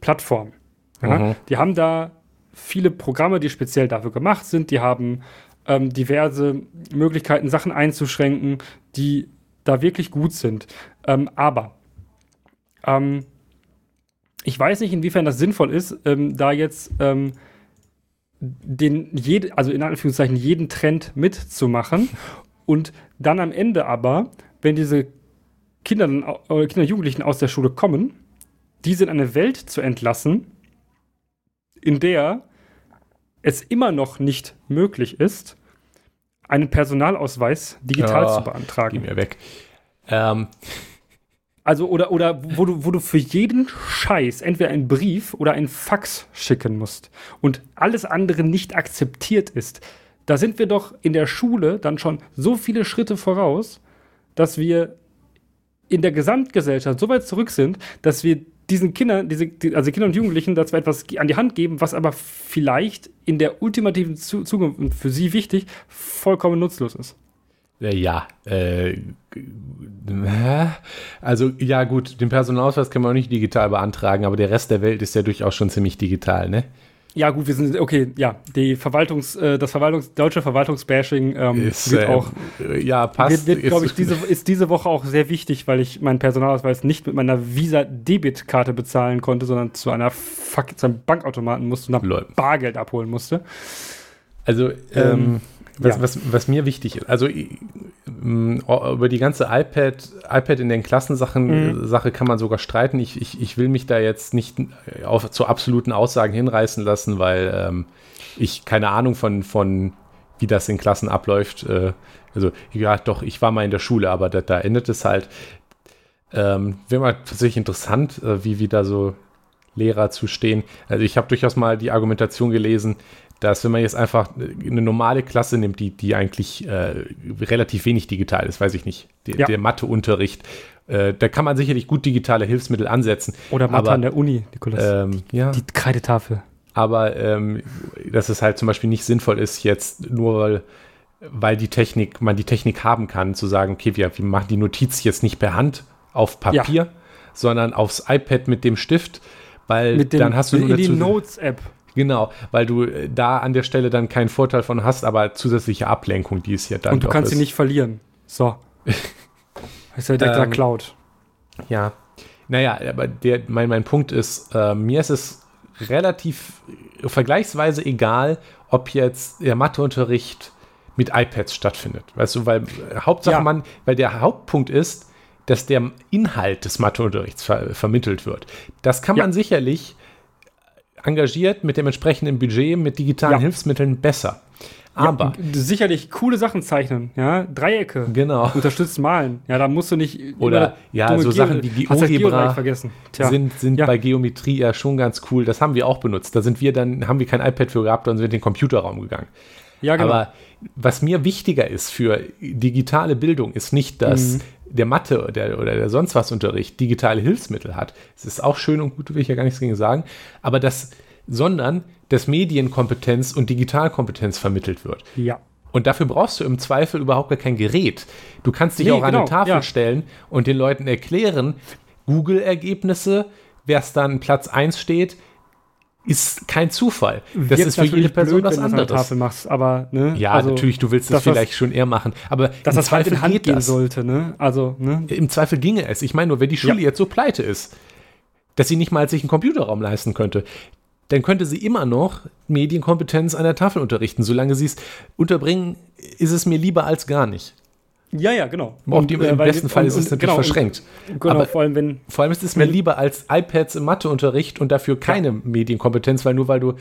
S2: Plattform. Ja?
S1: Mhm.
S2: Die haben da viele Programme, die speziell dafür gemacht sind. Die haben ähm, diverse Möglichkeiten, Sachen einzuschränken, die da wirklich gut sind. Ähm, aber ähm, ich weiß nicht, inwiefern das sinnvoll ist, ähm, da jetzt ähm, den jede, also in Anführungszeichen jeden Trend mitzumachen und dann am Ende aber, wenn diese Kinder, äh, Kinder Jugendlichen aus der Schule kommen, diese in eine Welt zu entlassen, in der es immer noch nicht möglich ist, einen Personalausweis digital
S1: Ja,
S2: zu
S1: Geh
S2: beantragen.
S1: mir weg. Ähm,
S2: Also, oder, oder wo, du, wo du für jeden Scheiß entweder einen Brief oder einen Fax schicken musst und alles andere nicht akzeptiert ist. Da sind wir doch in der Schule dann schon so viele Schritte voraus, dass wir in der Gesamtgesellschaft so weit zurück sind, dass wir diesen Kindern, diese, die- also Kindern und Jugendlichen, dazu etwas an die Hand geben, was aber vielleicht in der ultimativen Zu Zukunft für sie wichtig vollkommen nutzlos ist.
S1: Äh, ja, äh, also ja gut, den Personalausweis kann man auch nicht digital beantragen, aber der Rest der Welt ist ja durchaus schon ziemlich digital, ne?
S2: Ja, gut, wir sind, okay, ja, die Verwaltungs, äh, das Verwaltungs, deutsche Verwaltungsbashing ähm,
S1: Ist,
S2: wird
S1: äh,
S2: auch,
S1: äh, ja, passt.
S2: wird, wird glaube ich,
S1: Ist-
S2: diese, ist diese Woche auch sehr wichtig, weil ich meinen Personalausweis nicht mit meiner Visa-Debitkarte bezahlen konnte, sondern zu einer Fuck, zu einem Bankautomaten musste und. Bargeld abholen musste.
S1: Also, ähm,
S2: Ähm,
S1: was,
S2: ja.
S1: was, was mir wichtig ist, also über die ganze iPad, iPad in den Klassensachen
S2: Mhm.
S1: äh, Sache kann man sogar streiten. Ich, ich, ich will mich da jetzt nicht äh, auf, zu absoluten Aussagen hinreißen lassen, weil ähm, ich keine Ahnung von, von wie das in Klassen abläuft. Äh, also, ja, doch, ich war mal in der Schule, aber da, da endet es halt. Ähm, Wäre mal tatsächlich interessant, äh, wie, wie da so Lehrer zu stehen. Also ich habe durchaus mal die Argumentation gelesen, dass wenn man jetzt einfach eine normale Klasse nimmt, die, die eigentlich äh, relativ wenig digital ist, weiß ich nicht, der,
S2: Ja.
S1: der Matheunterricht, äh, da kann man sicherlich gut digitale Hilfsmittel ansetzen.
S2: Oder Mathe
S1: aber,
S2: an der Uni, Nikolas.
S1: ähm, ja,
S2: die Kreidetafel.
S1: aber ähm, dass es halt zum Beispiel nicht sinnvoll ist, jetzt nur weil, weil die Technik, man die Technik haben kann, zu sagen, okay, wir, wir machen die Notiz jetzt nicht per Hand auf Papier, sondern aufs iPad mit dem Stift, weil
S2: dem,
S1: dann hast du
S2: in
S1: nur
S2: die Notes-App.
S1: Genau, weil du äh, da an der Stelle dann keinen Vorteil von hast, aber zusätzliche Ablenkung, die es ja dann
S2: Und du kannst
S1: ist.
S2: sie nicht verlieren. So. ist ja direkt
S1: Ähm,
S2: Cloud.
S1: Ja. Naja, aber der, mein, mein Punkt ist, äh, mir ist es relativ äh, vergleichsweise egal, ob jetzt der Matheunterricht mit iPads stattfindet. Weißt du, weil äh, Hauptsache
S2: Ja.
S1: man, weil der Hauptpunkt ist, dass der Inhalt des Matheunterrichts ver vermittelt wird. Das kann
S2: Ja.
S1: man sicherlich engagiert mit dem entsprechenden Budget, mit digitalen
S2: Ja.
S1: Hilfsmitteln besser. Aber,
S2: ja, sicherlich coole Sachen zeichnen, ja, Dreiecke.
S1: genau.
S2: Unterstützt malen. Ja, da musst du nicht
S1: Oder, ja, so
S2: Geo-
S1: Sachen wie
S2: das. Tja.
S1: sind, sind
S2: Ja.
S1: bei Geometrie ja schon ganz cool. Das haben wir auch benutzt. Da sind wir dann, haben wir kein iPad für gehabt und sind in den Computerraum gegangen.
S2: ja, genau.
S1: Aber was mir wichtiger ist für digitale Bildung, ist nicht, dass
S2: Mhm.
S1: Der Mathe oder der, oder der sonst was Unterricht digitale Hilfsmittel hat. Es ist auch schön und gut, will ich ja gar nichts gegen sagen. Aber das, sondern, dass Medienkompetenz und Digitalkompetenz vermittelt wird.
S2: ja.
S1: Und dafür brauchst du im Zweifel überhaupt gar kein Gerät. Du kannst dich
S2: Nee,
S1: auch an
S2: genau,
S1: eine Tafel
S2: ja.
S1: stellen und den Leuten erklären, Google-Ergebnisse, wer es dann Platz 1 steht, ist kein Zufall. Das
S2: Wird
S1: ist für jede Person
S2: blöd,
S1: was
S2: wenn du
S1: anderes.
S2: Tafel machst, aber ne,
S1: Ja,
S2: also,
S1: natürlich, du willst das
S2: dass das-
S1: vielleicht schon eher machen. Aber
S2: dass das halt
S1: Zweifel
S2: in Hand
S1: geht
S2: gehen
S1: das.
S2: sollte, ne? Also, ne?
S1: Im Zweifel ginge es. Ich meine nur, wenn die Schule
S2: Ja.
S1: jetzt so pleite ist, dass sie nicht mal sich einen Computerraum leisten könnte, dann könnte sie immer noch Medienkompetenz an der Tafel unterrichten. Solange sie es unterbringen, ist es mir lieber als gar nicht.
S2: Ja, ja, genau.
S1: Im
S2: äh, weil-
S1: besten Fall
S2: und-
S1: ist es
S2: und-
S1: natürlich
S2: genau, und-
S1: verschränkt.
S2: Genau,
S1: Aber-
S2: vor allem, wenn,
S1: Vor allem ist es mir lieber als iPads im Matheunterricht und dafür keine Medienkompetenz, weil nur weil du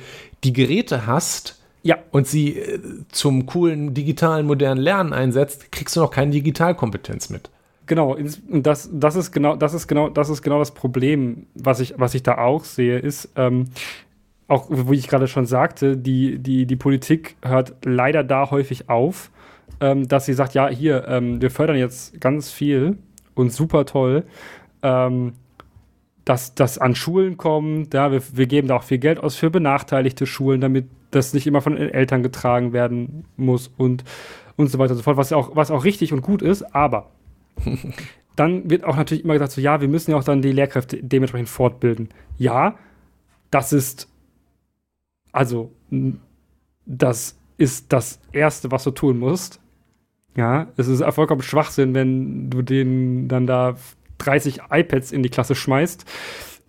S1: die Geräte hast
S2: ja,
S1: und sie äh, zum coolen digitalen modernen Lernen einsetzt, kriegst du noch keine Digitalkompetenz mit.
S2: Genau, und das, das ist genau, das ist genau, das ist genau das Problem, was ich, was ich da auch sehe, ist, ähm, auch wie ich gerade schon sagte, die, die, die Politik hört leider da häufig auf, ähm, dass sie sagt, ja, hier, ähm, wir fördern jetzt ganz viel und super toll, ähm, dass das an Schulen kommt, ja, wir, wir geben da auch viel Geld aus für benachteiligte Schulen, damit das nicht immer von den Eltern getragen werden muss und, und so weiter und so fort, was auch, was auch richtig und gut ist, aber dann wird auch natürlich immer gesagt, so ja, wir müssen ja auch dann die Lehrkräfte dementsprechend fortbilden. Ja, das ist, also, das ist das Erste, was du tun musst. Ja, es ist vollkommen Schwachsinn, wenn du denen dann da 30 iPads in die Klasse schmeißt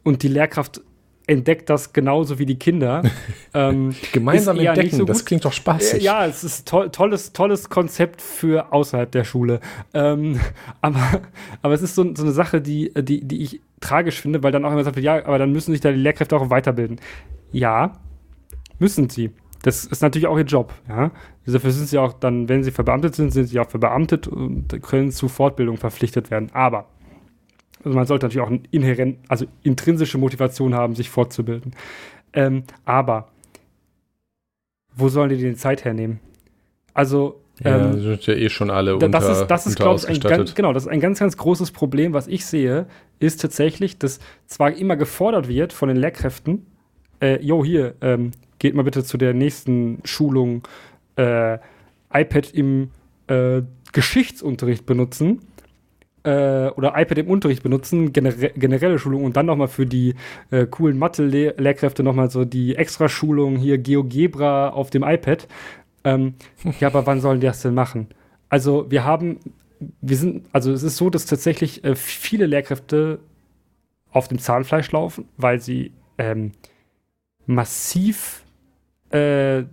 S2: und die Lehrkraft entdeckt das genauso wie die Kinder. ähm,
S1: Gemeinsam entdecken,
S2: so
S1: das klingt doch spaßig.
S2: äh, Ja, es ist toll, tolles, tolles Konzept für außerhalb der Schule. Ähm, aber, aber es ist so, so eine Sache, die, die, die ich tragisch finde, weil dann auch immer wird, ja, aber dann müssen sich da die Lehrkräfte auch weiterbilden. Ja, müssen sie. Das ist natürlich auch ihr Job. Ja? Dafür sind sie auch dann, wenn sie verbeamtet sind, sind sie auch verbeamtet und können zu Fortbildung verpflichtet werden. Aber also man sollte natürlich auch eine inhärent, also intrinsische Motivation haben, sich fortzubilden. Ähm, aber wo sollen die denn Zeit hernehmen? Also
S1: Ja,
S2: ähm,
S1: sind ja eh schon alle unter,
S2: das ist, das ist glaube ich, ein ganz, genau, das ist ein ganz, ganz großes Problem, was ich sehe, ist tatsächlich, dass zwar immer gefordert wird von den Lehrkräften, äh, jo, hier, ähm, geht mal bitte zu der nächsten Schulung äh, iPad im äh, Geschichtsunterricht benutzen äh, oder iPad im Unterricht benutzen, genere generelle Schulung und dann nochmal für die äh, coolen Mathe-Lehrkräfte nochmal so die Extraschulung hier GeoGebra auf dem iPad. Ähm, ja, aber wann sollen die das denn machen? Also wir haben, wir sind, also es ist so, dass tatsächlich äh, viele Lehrkräfte auf dem Zahnfleisch laufen, weil sie ähm, massiv äh,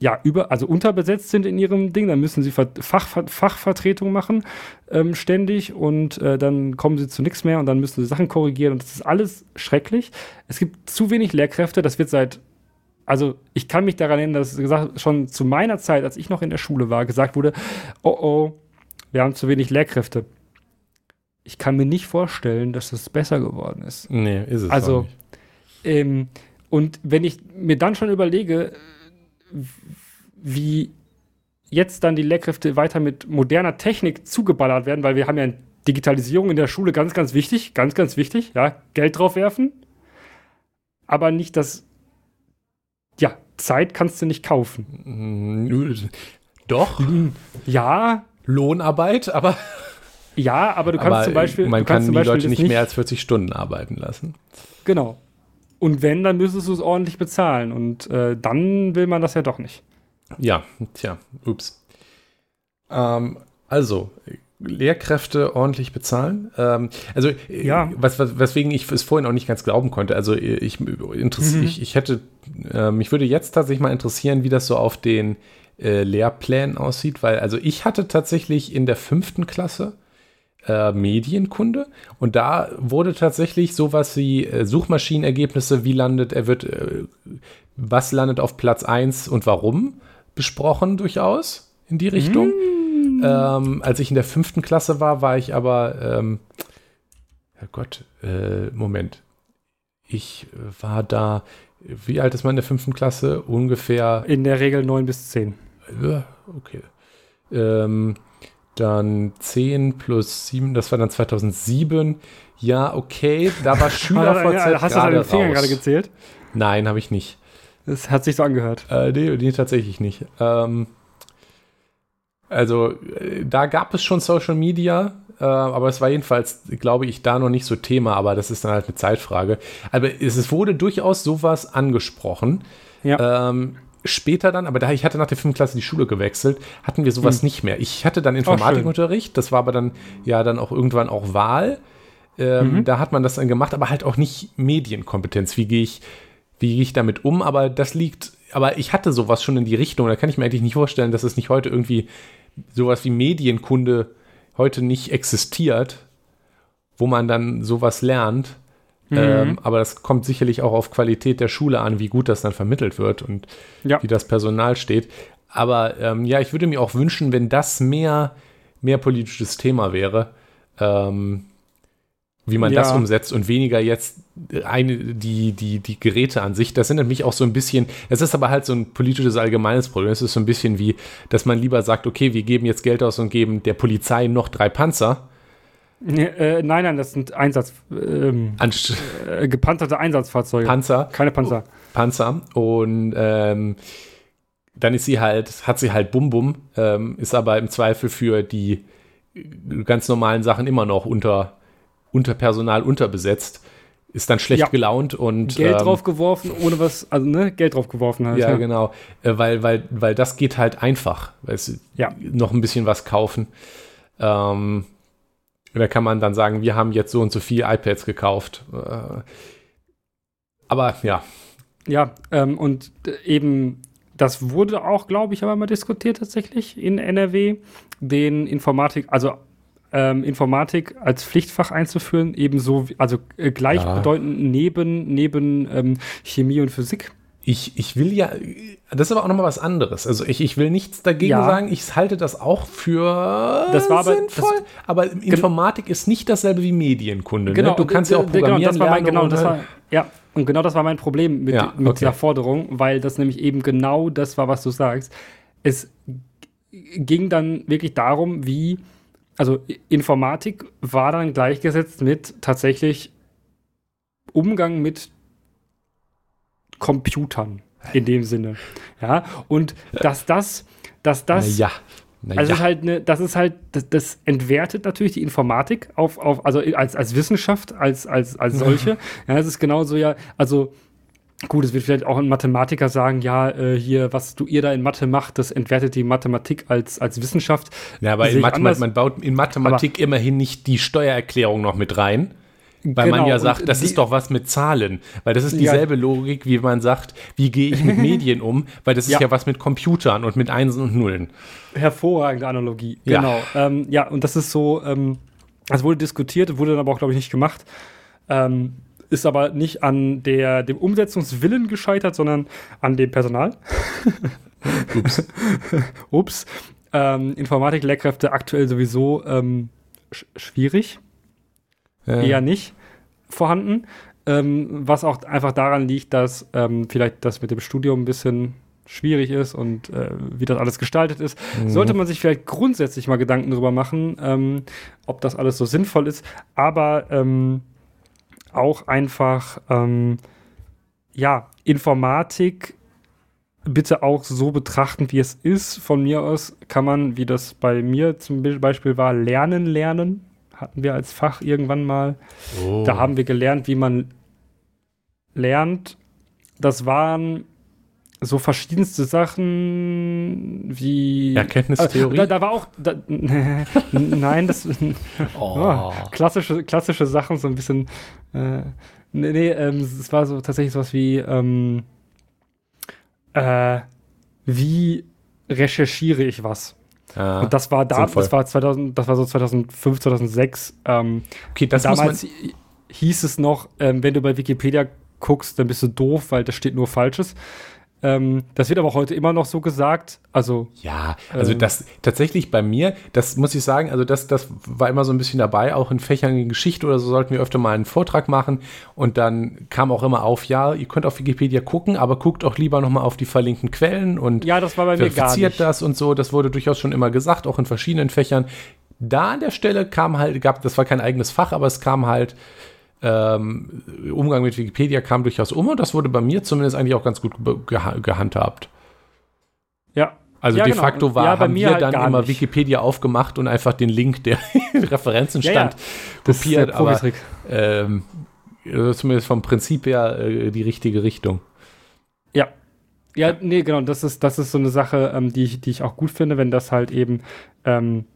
S2: ja, über, also unterbesetzt sind in ihrem Ding, dann müssen sie Ver Fach Fachvertretung machen ähm, ständig und äh, dann kommen sie zu nichts mehr und dann müssen sie Sachen korrigieren und das ist alles schrecklich. Es gibt zu wenig Lehrkräfte, das wird seit, also ich kann mich daran erinnern, dass gesagt, schon zu meiner Zeit, als ich noch in der Schule war, gesagt wurde, oh oh, wir haben zu wenig Lehrkräfte. Ich kann mir nicht vorstellen, dass das besser geworden ist.
S1: Nee, ist es auch
S2: Also,
S1: nicht.
S2: ähm, und wenn ich mir dann schon überlege, wie jetzt dann die Lehrkräfte weiter mit moderner Technik zugeballert werden, weil wir haben ja Digitalisierung in der Schule ganz, ganz wichtig, ganz, ganz wichtig, ja, Geld drauf werfen, aber nicht das, ja, Zeit kannst du nicht kaufen.
S1: Mm, Doch,
S2: Ja,
S1: Lohnarbeit, aber,
S2: ja, aber du kannst
S1: aber
S2: zum Beispiel,
S1: man kann die
S2: zum Beispiel
S1: Leute nicht mehr als 40 Stunden arbeiten lassen.
S2: Genau. Und wenn, dann müsstest du es ordentlich bezahlen. Und äh, dann will man das ja doch nicht.
S1: Ja, tja, ups. Ähm, also, Lehrkräfte ordentlich bezahlen. Ähm, also, äh,
S2: Ja.
S1: was, was, weswegen ich es vorhin auch nicht ganz glauben konnte. Also, ich, interessiere,
S2: Mhm.
S1: ich, ich hätte, äh, mich würde jetzt tatsächlich mal interessieren, wie das so auf den äh, Lehrplänen aussieht, weil, also, ich hatte tatsächlich in der fünften Klasse äh, Medienkunde und da wurde tatsächlich sowas wie äh, Suchmaschinenergebnisse, wie landet, er wird, äh, was landet auf Platz 1 und warum besprochen durchaus in die Richtung. Ähm, als ich in der fünften Klasse war, war ich aber, ähm, Herrgott, äh, Moment. Ich äh, war da, wie alt ist man in der fünften Klasse? Ungefähr
S2: In der Regel 9 bis 10.
S1: ja, okay. Ähm, dann 10 plus 7, das war dann 2007. Ja, okay, da war SchülerVZ
S2: Hast du deine Finger
S1: raus.
S2: gerade gezählt?
S1: Nein, habe ich nicht.
S2: Das hat sich so angehört.
S1: Äh, nee, nee, tatsächlich nicht. Ähm, Also äh, da gab es schon Social Media, äh, aber es war jedenfalls, glaube ich, da noch nicht so Thema, aber das ist dann halt eine Zeitfrage. Aber es, es wurde durchaus sowas angesprochen.
S2: Ja.
S1: Ähm, später dann, aber da ich hatte nach der fünften Klasse die Schule gewechselt, hatten wir sowas
S2: Hm.
S1: nicht mehr. Ich hatte dann Informatikunterricht, das war aber dann ja dann auch irgendwann auch Wahl. Ähm,
S2: Mhm.
S1: Da hat man das dann gemacht, aber halt auch nicht Medienkompetenz. Wie gehe ich, wie gehe ich damit um? Aber das liegt, aber ich hatte sowas schon in die Richtung. Da kann ich mir eigentlich nicht vorstellen, dass es nicht heute irgendwie sowas wie Medienkunde heute nicht existiert, wo man dann sowas lernt.
S2: Mhm.
S1: Ähm, aber das kommt sicherlich auch auf Qualität der Schule an, wie gut das dann vermittelt wird und
S2: Ja.
S1: wie das Personal steht. Aber ähm, ja, ich würde mir auch wünschen, wenn das mehr, mehr politisches Thema wäre, ähm, wie man
S2: Ja.
S1: das umsetzt und weniger jetzt eine, die, die, die Geräte an sich. Das sind nämlich auch so ein bisschen, es ist aber halt so ein politisches allgemeines Problem. Es ist so ein bisschen wie, dass man lieber sagt, okay, wir geben jetzt Geld aus und geben der Polizei noch drei Panzer,
S2: äh, nein, nein, das sind Einsatz, ähm, äh, gepanzerte Einsatzfahrzeuge.
S1: Panzer,
S2: Keine Panzer.
S1: Panzer und ähm, dann ist sie halt, hat sie halt Bum Bum, ähm, ist aber im Zweifel für die ganz normalen Sachen immer noch unter, unter Personal unterbesetzt, ist dann schlecht
S2: Ja.
S1: gelaunt und
S2: Geld
S1: ähm,
S2: drauf geworfen, ohne was, also ne, Geld drauf geworfen halt.
S1: Ja, genau, äh, weil, weil, weil das geht halt einfach, weißt
S2: Ja.
S1: noch ein bisschen was kaufen. Ähm, da kann man dann sagen, wir haben jetzt so und so viele iPads gekauft. Äh, aber ja,
S2: Ja, ähm, und d- eben, das wurde auch, glaube ich, aber mal diskutiert tatsächlich in NRW, den Informatik, also ähm, Informatik als Pflichtfach einzuführen, ebenso, wie, also äh, gleichbedeutend neben, neben ähm, Chemie und Physik.
S1: Ich, ich will ja, das ist aber auch nochmal was anderes. Also ich, ich will nichts dagegen
S2: Ja.
S1: sagen. Ich halte das auch für
S2: Das war aber-
S1: sinnvoll. aber Informatik ist nicht dasselbe wie Medienkunde. ne? Du
S2: und,
S1: kannst ja auch
S2: äh, genau,
S1: programmieren
S2: das war mein, genau,
S1: und
S2: das
S1: halt-
S2: war, ja, und genau das war mein Problem mit,
S1: Ja,
S2: mit
S1: okay.
S2: dieser Forderung, weil das nämlich eben genau das war, was du sagst. Es ging dann wirklich darum, wie, also Informatik war dann gleichgesetzt mit tatsächlich Umgang mit Computern in dem Sinne. Ja, und dass das, dass das
S1: ja. Na
S2: also
S1: ja.
S2: halt eine, das ist halt, das, das entwertet natürlich die Informatik auf, auf also als, als Wissenschaft, als, als, als solche. ja, es ist genauso ja, also gut, es wird vielleicht auch ein Mathematiker sagen, ja, äh, hier, was du ihr da in Mathe macht, das entwertet die Mathematik als, als Wissenschaft.
S1: Ja, aber in Mathematik, man baut in Mathematik immerhin nicht die Steuererklärung noch mit rein. Weil man
S2: Genau,
S1: ja
S2: und
S1: sagt, das
S2: die-
S1: ist doch was mit Zahlen. Weil das ist
S2: Ja.
S1: dieselbe Logik, wie man sagt, wie gehe ich mit Medien um? Weil das ist ja.
S2: Ja.
S1: was mit Computern und mit Einsen und Nullen.
S2: Hervorragende Analogie.
S1: Ja.
S2: Genau. Ähm, ja, und das ist so, ähm, das wurde diskutiert, wurde dann aber auch, glaube ich, nicht gemacht. Ähm, ist aber nicht an der, dem Umsetzungswillen gescheitert, sondern an dem Personal.
S1: Ups.
S2: Ups. Ähm, Informatik-Lehrkräfte aktuell sowieso ähm, sch schwierig,
S1: Äh,
S2: eher nicht vorhanden. Ähm, was auch einfach daran liegt, dass ähm, vielleicht das mit dem Studium ein bisschen schwierig ist und äh, wie das alles gestaltet ist.
S1: Mhm.
S2: Sollte man sich vielleicht grundsätzlich mal Gedanken darüber machen, ähm, ob das alles so sinnvoll ist, aber ähm, auch einfach, ähm, ja, Informatik bitte auch so betrachten, wie es ist. Von mir aus kann man, wie das bei mir zum Beispiel war, lernen, lernen. Hatten wir als Fach irgendwann mal.
S1: Oh.
S2: Da haben wir gelernt, wie man lernt. Das waren so verschiedenste Sachen wie.
S1: Erkenntnistheorie?
S2: Äh, da, da war auch. Da, nein, das.
S1: Oh.
S2: Oh, klassische, klassische Sachen, so ein bisschen. Äh, nee, nee ähm, es war so tatsächlich sowas wie. Ähm, äh, wie recherchiere ich was?
S1: Ja,
S2: Und das war da,
S1: sinnvoll.
S2: das war 2000, das war so 2005, 2006. Ähm,
S1: okay, das muss
S2: damals
S1: man.
S2: hi- hieß es noch, ähm, wenn du bei Wikipedia guckst, dann bist du doof, weil da steht nur Falsches. Ähm, das wird aber heute immer noch so gesagt. Also,
S1: Ja, also
S2: Ähm.
S1: das tatsächlich bei mir, das muss ich sagen, also das, das war immer so ein bisschen dabei, auch in Fächern in Geschichte oder so sollten wir öfter mal einen Vortrag machen und dann kam auch immer auf, ja, ihr könnt auf Wikipedia gucken, aber guckt auch lieber nochmal auf die verlinkten Quellen und
S2: ja, das war bei mir gar nicht.
S1: das und so, das wurde durchaus schon immer gesagt, auch in verschiedenen Fächern. Da an der Stelle kam halt, gab, das war kein eigenes Fach, aber es kam halt, ähm, Umgang mit Wikipedia kam durchaus um und das wurde bei mir zumindest eigentlich auch ganz gut geha gehandhabt.
S2: Ja,
S1: Also
S2: Ja,
S1: de
S2: genau.
S1: facto war,
S2: Ja, bei
S1: haben
S2: mir
S1: wir
S2: halt
S1: dann immer
S2: nicht.
S1: Wikipedia aufgemacht und einfach den Link, der in Referenzen
S2: Ja, ja.
S1: stand,
S2: ist
S1: kopiert. aber ähm, also zumindest vom Prinzip her äh, die richtige Richtung.
S2: Ja. Ja, nee, genau. Das ist, das ist so eine Sache, ähm, die, ich, die ich auch gut finde, wenn das halt eben ähm,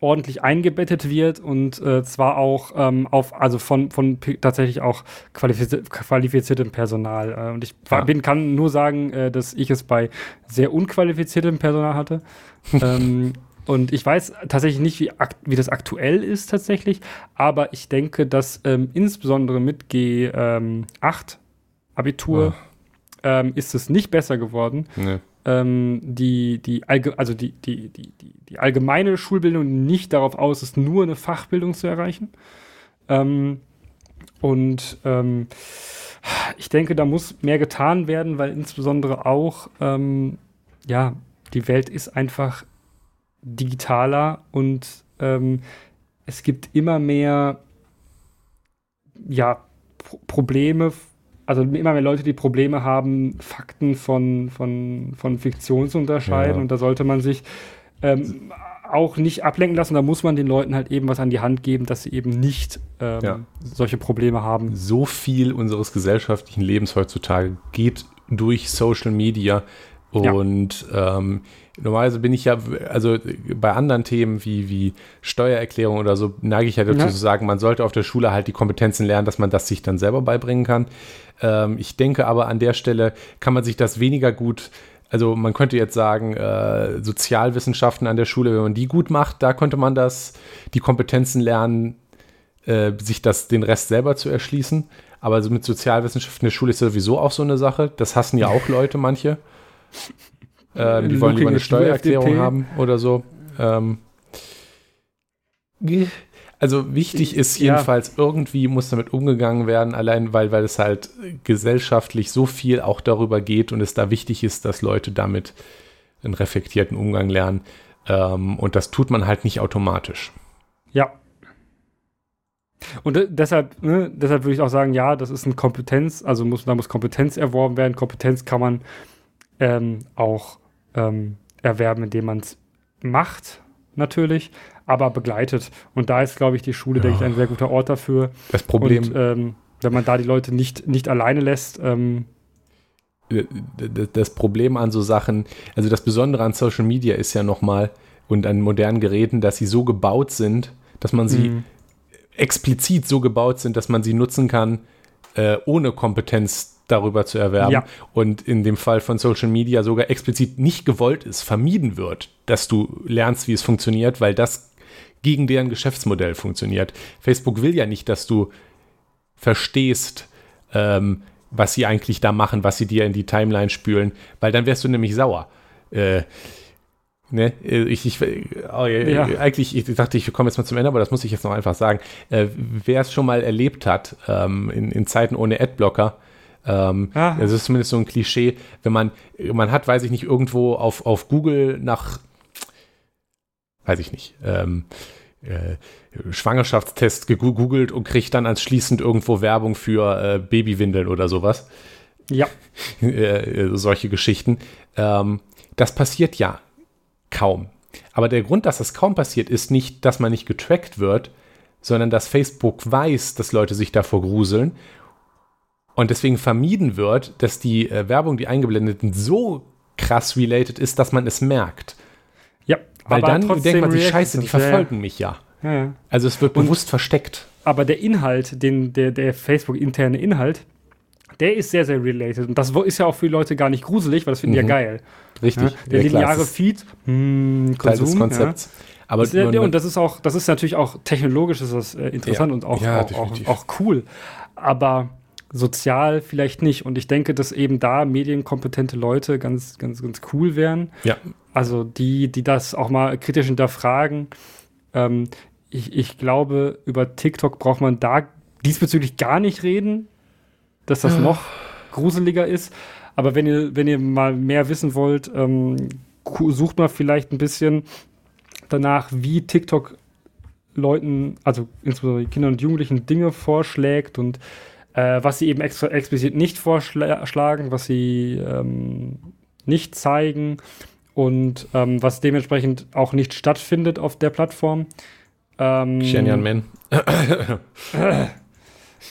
S2: ordentlich eingebettet wird und äh, zwar auch ähm, auf, also von, von tatsächlich auch qualifiz qualifiziertem Personal. Äh, und ich
S1: Ja.
S2: bin, kann nur sagen, äh, dass ich es bei sehr unqualifiziertem Personal hatte. ähm, und ich weiß tatsächlich nicht, wie, wie das aktuell ist tatsächlich, aber ich denke, dass ähm, insbesondere mit G8 ähm, 8 Abitur ähm, ist es nicht besser geworden.
S1: Ne.
S2: Ähm, die, die, also die, die, die, die, allgemeine Schulbildung nicht darauf aus ist, nur eine Fachbildung zu erreichen. Ähm, und ähm, ich denke, da muss mehr getan werden, weil insbesondere auch, ähm, ja, die Welt ist einfach digitaler und ähm, es gibt immer mehr, ja, Pro Probleme, also immer mehr Leute, die Probleme haben, Fakten von, von, von Fiktion zu unterscheiden.
S1: Ja.
S2: Und da sollte man sich ähm, auch nicht ablenken lassen. Da muss man den Leuten halt eben was an die Hand geben, dass sie eben nicht ähm,
S1: Ja.
S2: solche Probleme haben.
S1: So viel unseres gesellschaftlichen Lebens heutzutage geht durch Social Media
S2: Ja.
S1: und ähm, normalerweise bin ich ja, also bei anderen Themen wie, wie Steuererklärung oder so, neige ich ja dazu
S2: Ja.
S1: zu sagen, man sollte auf der Schule halt die Kompetenzen lernen, dass man das sich dann selber beibringen kann. Ähm, ich denke aber an der Stelle kann man sich das weniger gut also man könnte jetzt sagen, äh, Sozialwissenschaften an der Schule, wenn man die gut macht, da könnte man das, die Kompetenzen lernen, äh, sich das, den Rest selber zu erschließen. Aber so mit Sozialwissenschaften in der Schule ist sowieso auch so eine Sache. Das hassen ja auch Leute, manche. Ähm, die wollen lieber eine Steuererklärung haben oder so. Ähm, also wichtig ist
S2: Ja.
S1: jedenfalls, irgendwie muss damit umgegangen werden, allein weil, weil es halt gesellschaftlich so viel auch darüber geht und es da wichtig ist, dass Leute damit einen reflektierten Umgang lernen. Ähm, und das tut man halt nicht automatisch.
S2: Ja. Und de deshalb, ne, deshalb würde ich auch sagen, ja, das ist eine Kompetenz, also muss, da muss Kompetenz erworben werden. Kompetenz kann man ähm, auch ähm, erwerben, indem man es macht, natürlich, aber begleitet. Und da ist, glaube ich, die Schule,
S1: Ja.
S2: denke ich, ein sehr guter Ort dafür.
S1: Das Problem,
S2: Und ähm, wenn man da die Leute nicht, nicht alleine lässt, ähm,
S1: d- das Problem an so Sachen, also das Besondere an Social Media ist ja nochmal und an modernen Geräten, dass sie so gebaut sind, dass man sie
S2: mh,
S1: explizit so gebaut sind, dass man sie nutzen kann, äh, ohne Kompetenz darüber zu erwerben.
S2: Ja.
S1: Und in dem Fall von Social Media sogar explizit nicht gewollt ist, vermieden wird, dass du lernst, wie es funktioniert, weil das gegen deren Geschäftsmodell funktioniert. Facebook will ja nicht, dass du verstehst, ähm, was sie eigentlich da machen, was sie dir in die Timeline spülen, weil dann wärst du nämlich sauer. Äh, ne? Äh, Ich, ich, oh, ja.
S2: Ja.
S1: Eigentlich, ich dachte, ich komme jetzt mal zum Ende, aber das muss ich jetzt noch einfach sagen. Äh, wer es schon mal erlebt hat, ähm, in, in Zeiten ohne Adblocker, ähm,
S2: Ah.
S1: das ist zumindest so ein Klischee, wenn man, man hat, weiß ich nicht, irgendwo auf, auf Google nach, weiß ich nicht, ähm, äh, Schwangerschaftstest gegoogelt und kriegt dann anschließend irgendwo Werbung für äh, Babywindeln oder sowas.
S2: ja,
S1: äh, solche Geschichten. Ähm, das passiert ja kaum. Aber der Grund, dass das kaum passiert, ist nicht, dass man nicht getrackt wird, sondern dass Facebook weiß, dass Leute sich davor gruseln und deswegen vermieden wird, dass die äh, Werbung, die eingeblendet sind, so krass related ist, dass man es merkt.
S2: ja.
S1: Weil
S2: aber
S1: dann denkt man sich, scheiße, die
S2: es, ja,
S1: verfolgen mich ja.
S2: Ja.
S1: Also es wird
S2: Und-
S1: bewusst versteckt.
S2: aber der Inhalt, den, der, der Facebook-interne Inhalt, der ist sehr, sehr related. Und das ist ja auch für die Leute gar nicht gruselig, weil das finden die
S1: Mhm.
S2: ja geil.
S1: Richtig.
S2: Ja? Der lineare Feed, hm,
S1: Teil
S2: Konsum,
S1: des Konzepts. Aber man-
S2: Ja, und das ist auch, das ist natürlich auch technologisch ist das äh, interessant und auch, auch, auch, auch cool. Aber sozial vielleicht nicht. Und ich denke, dass eben da medienkompetente Leute ganz, ganz, ganz cool wären.
S1: ja,
S2: Also die, die das auch mal kritisch hinterfragen. Ähm, ich, ich glaube, über TikTok braucht man da diesbezüglich gar nicht reden, dass das noch gruseliger ist. Aber wenn ihr, wenn ihr mal mehr wissen wollt, ähm, sucht mal vielleicht ein bisschen danach, wie TikTok Leuten, also insbesondere Kindern und Jugendlichen, Dinge vorschlägt und äh, was sie eben extra explizit nicht vorschlagen, was sie ähm, nicht zeigen und ähm, was dementsprechend auch nicht stattfindet auf der Plattform.
S1: Ähm, Men.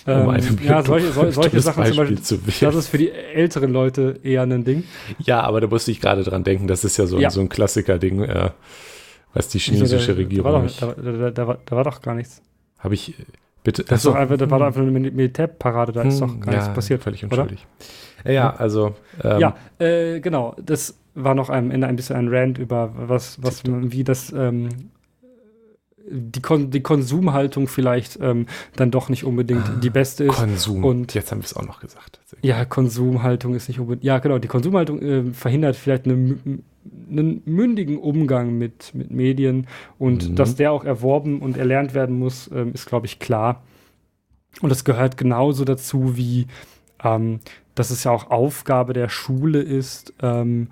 S2: um ähm, ja, solche, so, solche Sachen
S1: Beispiel zum Beispiel,
S2: das ist für die älteren Leute eher ein Ding.
S1: Ja, aber da musste ich gerade dran denken, das ist ja so, ja. so ein Klassiker-Ding, äh, was die chinesische Regierung.
S2: Da war, doch, da, da, da, war, da war doch gar nichts.
S1: Habe ich, bitte.
S2: Das, so, einfach, das war doch einfach eine Militärparade, da ist doch gar ja, nichts passiert.
S1: Völlig unschuldig. Oder? Ja, also.
S2: Ähm, ja, äh, genau. Das war noch am Ende ein bisschen ein Rant über was, was wie das ähm, die, Kon die Konsumhaltung vielleicht ähm, dann doch nicht unbedingt ah, die beste ist.
S1: Konsum.
S2: Und
S1: jetzt haben wir es auch noch gesagt.
S2: Ja, Konsumhaltung ist nicht unbedingt. Ja, genau. Die Konsumhaltung äh, verhindert vielleicht eine, einen mündigen Umgang mit, mit Medien und mhm. dass der auch erworben und erlernt werden muss, ähm, ist, glaube ich, klar. Und das gehört genauso dazu, wie ähm, dass es ja auch Aufgabe der Schule ist, ähm,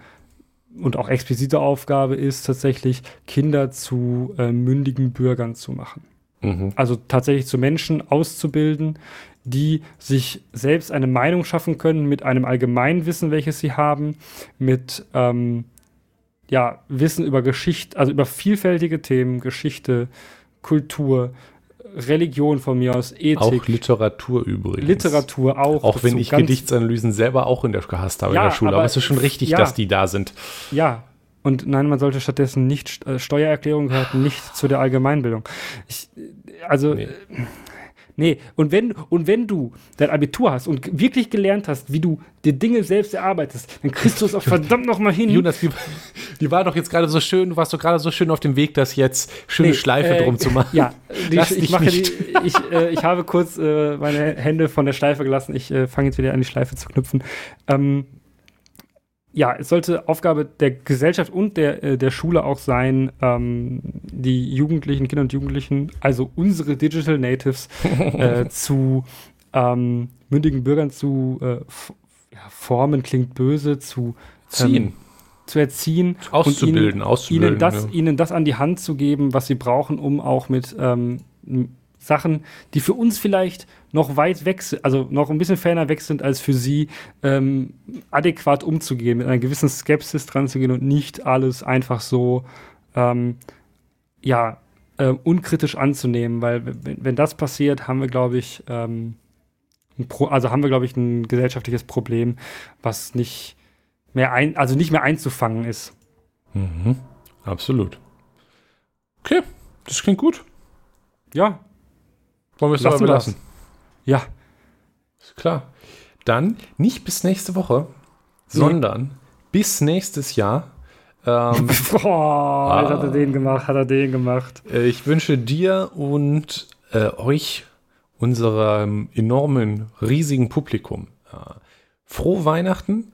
S2: und auch explizite Aufgabe ist tatsächlich, Kinder zu äh, mündigen Bürgern zu machen. Mhm. Also tatsächlich zu Menschen auszubilden, die sich selbst eine Meinung schaffen können mit einem Allgemeinwissen, welches sie haben, mit ähm, ja, Wissen über Geschichte, also über vielfältige Themen, Geschichte, Kultur, Religion von mir aus, Ethik.
S1: Auch Literatur übrigens.
S2: Literatur auch.
S1: Auch wenn ich Gedichtsanalysen selber auch in der gehasst habe ja, in der Schule. Aber, aber es ist schon richtig, ja, dass die da sind.
S2: Ja. Und nein, man sollte stattdessen nicht, äh, Steuererklärung gehört nicht zu der Allgemeinbildung. Ich, also, nee. Nee, und wenn, und wenn du dein Abitur hast und wirklich gelernt hast, wie du dir Dinge selbst erarbeitest, dann kriegst du es auch verdammt nochmal hin.
S1: Jonas, die, die war doch jetzt gerade so schön, du warst doch gerade so schön auf dem Weg, das jetzt schöne nee, Schleife äh, drum zu machen.
S2: Ja, die, ich, mache die, ich, äh, ich habe kurz äh, meine Hände von der Schleife gelassen. Ich äh, fange jetzt wieder an, die Schleife zu knüpfen. Ähm, ja, es sollte Aufgabe der Gesellschaft und der, äh, der Schule auch sein, ähm, die Jugendlichen, Kinder und Jugendlichen, also unsere Digital Natives, äh, zu ähm, mündigen Bürgern zu äh, ja, formen, klingt böse, zu
S1: ziehen.
S2: zu erziehen,
S1: auszubilden,
S2: ihnen,
S1: auszubilden,
S2: ihnen das, ja. ihnen das an die Hand zu geben, was sie brauchen, um auch mit ähm, Sachen, die für uns vielleicht noch weit weg sind, also noch ein bisschen ferner weg sind als für sie, ähm, adäquat umzugehen, mit einer gewissen Skepsis dran zu gehen und nicht alles einfach so, ähm, ja, äh, unkritisch anzunehmen, weil wenn, wenn, das passiert, haben wir, glaube ich, ähm, Pro, also haben wir, glaube ich, ein gesellschaftliches Problem, was nicht mehr ein, also nicht mehr einzufangen ist.
S1: Mhm, absolut. Okay, das klingt gut.
S2: Ja,
S1: wollen wir es dabei belassen?
S2: Ja.
S1: Ist klar. Dann nicht bis nächste Woche, nee. sondern bis nächstes Jahr.
S2: Ähm, Boah, ah, hat er den gemacht, hat er den gemacht.
S1: Äh, ich wünsche dir und äh, euch, unserem enormen, riesigen Publikum, äh, frohe Weihnachten,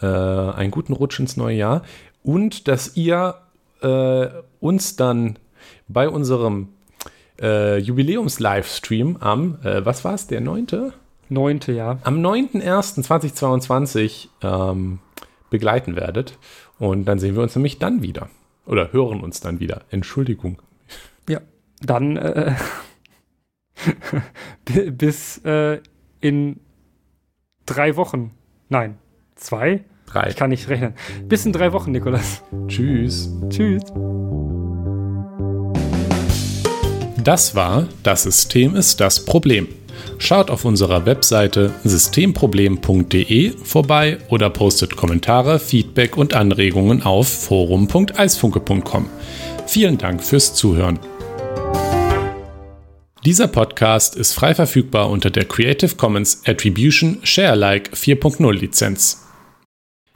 S1: äh, einen guten Rutsch ins neue Jahr und dass ihr äh, uns dann bei unserem äh, Jubiläums-Livestream am, äh, was war es, der 9.?
S2: 9. ja.
S1: Am 9.01.2022 ähm, begleiten werdet. Und dann sehen wir uns nämlich dann wieder. Oder hören uns dann wieder. Entschuldigung.
S2: Ja, dann äh, bis äh, in drei Wochen. Nein, zwei?
S1: Drei.
S2: Ich kann nicht rechnen. Bis in drei Wochen, Nikolas.
S1: Tschüss.
S2: Tschüss.
S1: Das war Das System ist das Problem. Schaut auf unserer Webseite systemproblem.de vorbei oder postet Kommentare, Feedback und Anregungen auf forum.eisfunke.com. Vielen Dank fürs Zuhören. Dieser Podcast ist frei verfügbar unter der Creative Commons Attribution Sharealike 4.0 Lizenz.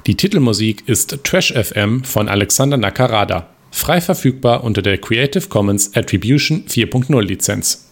S1: Die Titelmusik ist Trash FM von Alexander Nakarada frei verfügbar unter der Creative Commons Attribution 4.0 Lizenz